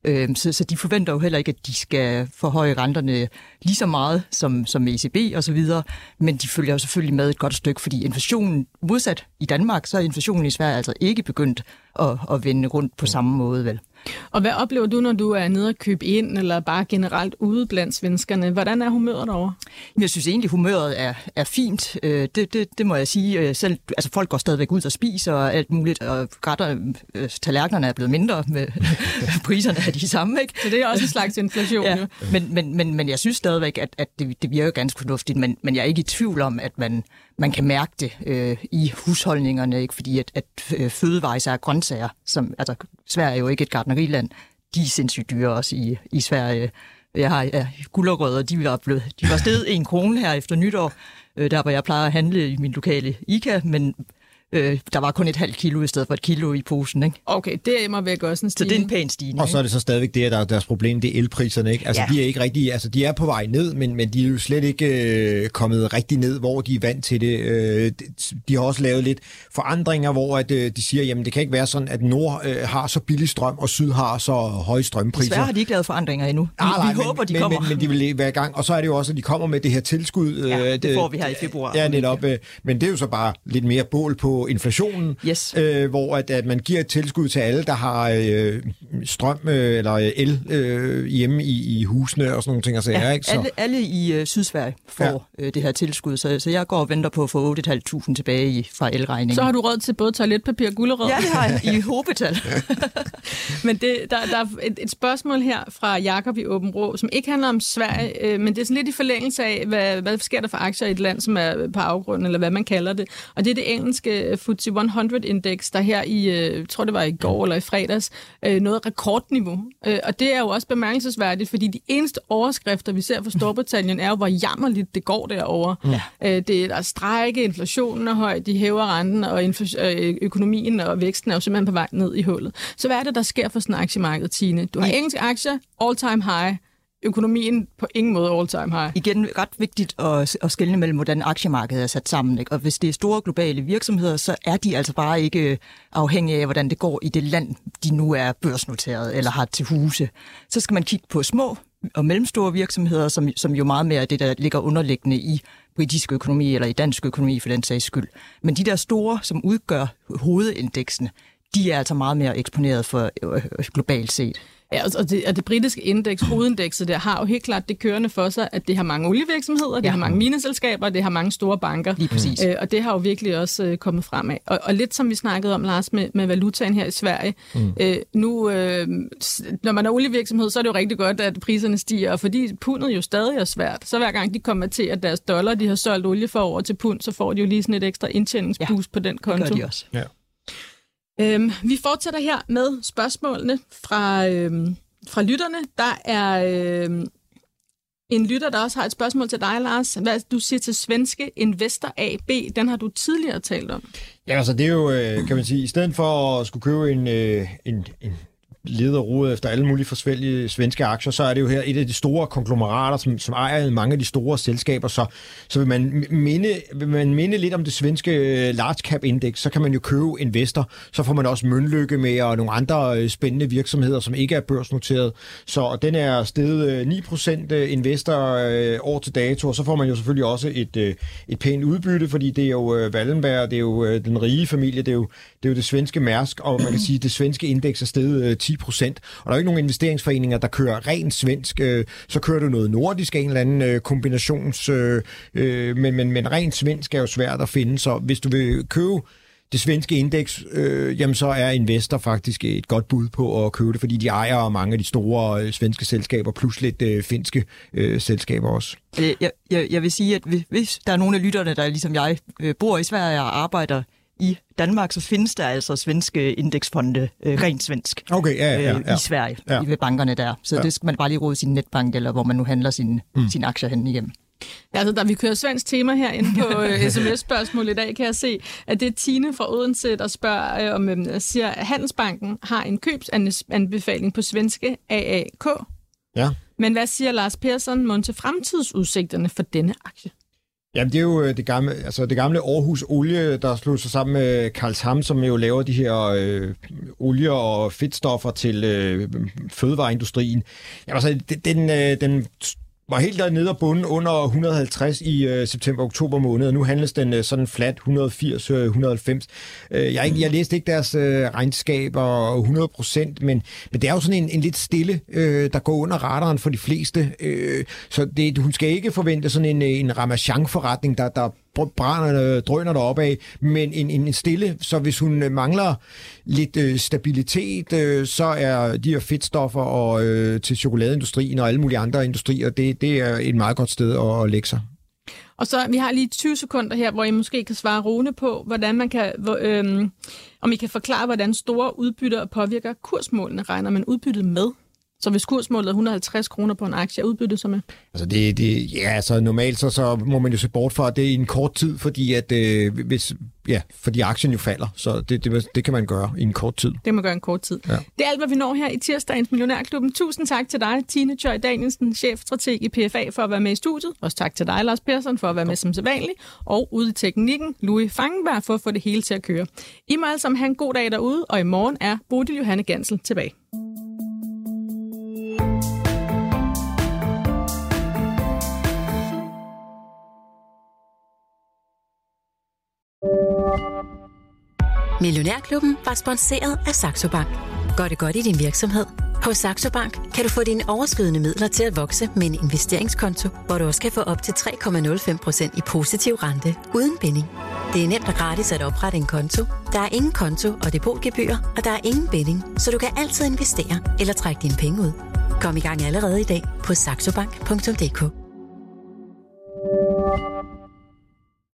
B: Øhm, så, så de forventer jo heller ikke, at de skal forhøje renterne lige så meget som, som ECB og så videre, men de følger jo selvfølgelig med et godt stykke, fordi inflationen, modsat i Danmark, så er inflationen i Sverige altså ikke begyndt at, at vende rundt på samme måde, vel?
A: Og hvad oplever du, når du er nede og købe ind, eller bare generelt ude blandt svenskerne? Hvordan er humøret derovre?
B: Jeg synes egentlig, humøret er, er fint. Øh, det, det, det må jeg sige. Øh, selv, altså, folk går stadigvæk ud og spiser og alt muligt, og retter, øh, tallerkenerne er blevet mindre, med priserne er de samme. Ikke?
A: Så det er også en slags inflation, ja. jo.
B: Men, men, men, men jeg synes stadigvæk, at, at det, det virker ganske fornuftigt, men, men jeg er ikke i tvivl om, at man, man kan mærke det øh, i husholdningerne, ikke? fordi at, at øh, fødevarer er grøntsager, som, altså Sverige er jo ikke et gardneriland, de er sindssygt dyre også i, i Sverige. Jeg har ja, gulerødder, de var, blevet, de var stedet en krone her efter nytår, øh, der hvor jeg plejer at handle i min lokale IKA, men Øh, der var kun et halvt kilo i stedet for et kilo i posen. Ikke?
A: Okay, det må væk også en
B: stigning. Så det er en pæn stigning.
C: Og så er det så stadigvæk det, der er deres problem, det er elpriserne. Ikke? Altså, ja. de er ikke rigtig, altså, de er på vej ned, men, men de er jo slet ikke øh, kommet rigtig ned, hvor de er vant til det. Øh, de har også lavet lidt forandringer, hvor at, øh, de siger, jamen det kan ikke være sådan, at nord øh, har så billig strøm, og syd har så høje strømpriser.
B: Desværre har de ikke lavet forandringer endnu. Vi,
C: nej, nej,
B: vi håber, de
C: men,
B: kommer.
C: Men, men, de vil være i gang. Og så er det jo også, at de kommer med det her tilskud.
B: Ja, det får vi her i februar.
C: Ja, netop. Øh, men det er jo så bare lidt mere bål på inflationen
B: yes.
C: øh, hvor at, at man giver et tilskud til alle, der har øh, strøm øh, eller el øh, hjemme i, i husene og sådan nogle ting. Altså,
B: ja,
C: ikke? Så...
B: Alle, alle i øh, Sydsverige får ja. øh, det her tilskud, så, så jeg går og venter på at få 8.500 tilbage i, fra elregningen.
A: Så har du råd til både toiletpapir og gulerød?
B: Ja, det har jeg i hobetal.
A: men det, der, der er et, et spørgsmål her fra Jakob i Åben Rå, som ikke handler om Sverige, øh, men det er sådan lidt i forlængelse af, hvad, hvad sker der for aktier i et land, som er på afgrunden, eller hvad man kalder det. Og det er det engelske FTSE 100 100-indeks, der her i, øh, tror det var i går eller i fredags, øh, noget rekordniveau. Øh, og det er jo også bemærkelsesværdigt, fordi de eneste overskrifter, vi ser fra Storbritannien, er jo, hvor jammerligt det går derovre. Ja. Det er, der er strække, inflationen er høj, de hæver renten, og økonomien og væksten er jo simpelthen på vej ned i hullet. Så hvad er det, der sker for sådan aktiemarked, Tine? Du har engelske aktier, all time high, økonomien på ingen måde all-time high.
B: Igen ret vigtigt at, at skelne mellem, hvordan aktiemarkedet er sat sammen. Ikke? Og hvis det er store globale virksomheder, så er de altså bare ikke afhængige af, hvordan det går i det land, de nu er børsnoteret eller har til huse. Så skal man kigge på små og mellemstore virksomheder, som, som jo meget mere er det, der ligger underliggende i britisk økonomi eller i dansk økonomi for den sags skyld. Men de der store, som udgør hovedindeksen, de er altså meget mere eksponeret for øh, øh globalt set.
A: Ja, og det, og det britiske indeks, hovedindekset der, har jo helt klart det kørende for sig, at det har mange olievirksomheder, det ja. har mange mineselskaber, det har mange store banker.
B: Lige præcis.
A: Øh, og det har jo virkelig også øh, kommet frem af. Og, og lidt som vi snakkede om, Lars, med, med valutaen her i Sverige. Mm. Øh, nu, øh, når man er olievirksomhed, så er det jo rigtig godt, at priserne stiger, og fordi pundet jo stadig er svært, så hver gang de konverterer deres dollar, de har solgt olie for over til pund, så får de jo lige sådan et ekstra indtjeningsboost ja, på den konto.
B: det gør de også.
C: Ja.
A: Øhm, vi fortsætter her med spørgsmålene fra, øhm, fra lytterne. Der er øhm, en lytter, der også har et spørgsmål til dig, Lars. Hvad du siger til svenske Investor AB, den har du tidligere talt om.
C: Ja, altså det er jo, øh, kan man sige, i stedet for at skulle købe en, øh, en, en leder rode efter alle mulige forskellige svenske aktier, så er det jo her et af de store konglomerater, som, som ejer mange af de store selskaber. Så, så vil, man minde, vil man minde lidt om det svenske øh, large cap index, så kan man jo købe Investor. Så får man også Mønlykke med og nogle andre øh, spændende virksomheder, som ikke er børsnoteret. Så den er steget øh, 9% Investor år til dato, og så får man jo selvfølgelig også et, et pænt udbytte, fordi det er jo Wallenberg, det er jo den rige familie, det er jo det, er jo det svenske Mærsk, og man kan sige, at det svenske indeks er steget 10 procent. Og der er ikke nogen investeringsforeninger, der kører rent svensk. Øh, så kører du noget nordisk, en eller anden øh, kombinations... Øh, øh, men, men, men rent svensk er jo svært at finde, så hvis du vil købe det svenske indeks, øh, jamen så er Investor faktisk et godt bud på at købe det, fordi de ejer mange af de store øh, svenske selskaber, plus lidt øh, finske øh, selskaber også.
B: Øh, jeg, jeg, jeg vil sige, at hvis der er nogle af lytterne, der ligesom jeg øh, bor i Sverige og arbejder i Danmark, så findes der altså svenske indeksfonde, øh, rent svensk,
C: okay, ja, ja,
B: ja. Øh, i Sverige, ja. ved bankerne der. Så ja. det skal man bare lige råde sin netbank, eller hvor man nu handler sin, mm. sin aktier hen igennem.
A: Ja, altså, da vi kører svensk tema herinde på øh, sms-spørgsmål i dag, kan jeg se, at det er Tine fra Odense, der spørger øh, om, øh, siger, at Handelsbanken har en købsanbefaling på svenske AAK.
C: Ja.
A: Men hvad siger Lars Persson mon til fremtidsudsigterne for denne aktie?
C: Jamen, det er jo øh, det gamle, altså det gamle Aarhus Olie, der slog sig sammen med Karlsham, som jo laver de her øh, olier og fedtstoffer til øh, fødevareindustrien. Jamen, altså, den, øh, den var helt dernede og bunden under 150 i øh, september-oktober måned, og nu handles den øh, sådan flat 180-190. Øh, øh, jeg, jeg læste ikke deres øh, regnskaber 100 procent, men, men det er jo sådan en, en lidt stille, øh, der går under radaren for de fleste. Øh, så det, hun skal ikke forvente sådan en, øh, en Ramachan-forretning, der, der brænder, drøner deroppe af, men en, en stille, så hvis hun øh, mangler lidt øh, stabilitet, øh, så er de her fedtstoffer og øh, til chokoladeindustrien og alle mulige andre industrier, det, det er et meget godt sted at, at lægge sig.
A: Og så, vi har lige 20 sekunder her, hvor I måske kan svare Rune på, hvordan man kan, hvor, øhm, om I kan forklare, hvordan store udbytter påvirker kursmålene, regner man udbyttet med? Så hvis kursmålet er 150 kroner på en aktie, er udbyttet så med?
C: Altså det, det, ja, altså normalt så, så må man jo se bort fra, det er i en kort tid, fordi at øh, hvis, ja, fordi aktien jo falder, så det, det, det kan man gøre i en kort tid.
A: Det kan man gøre i en kort tid. Ja. Det er alt, hvad vi når her i tirsdagens Millionærklubben. Tusind tak til dig, Tine Tjøj Danielsen, chefstrateg i PFA, for at være med i studiet. Også tak til dig, Lars Persson, for at være med som sædvanligt. Og ude i teknikken, Louis Fangenberg, for at få det hele til at køre. I må sammen have en god dag derude, og i morgen er Bodil Johanne Gansel tilbage.
G: Millionærklubben var sponsoreret af Saxo Bank. Gør det godt i din virksomhed? Hos Saxo Bank kan du få dine overskydende midler til at vokse med en investeringskonto, hvor du også kan få op til 3,05% i positiv rente uden binding. Det er nemt og gratis at oprette en konto. Der er ingen konto og depotgebyr, og der er ingen binding, så du kan altid investere eller trække dine penge ud. Kom i gang allerede i dag på saxobank.dk.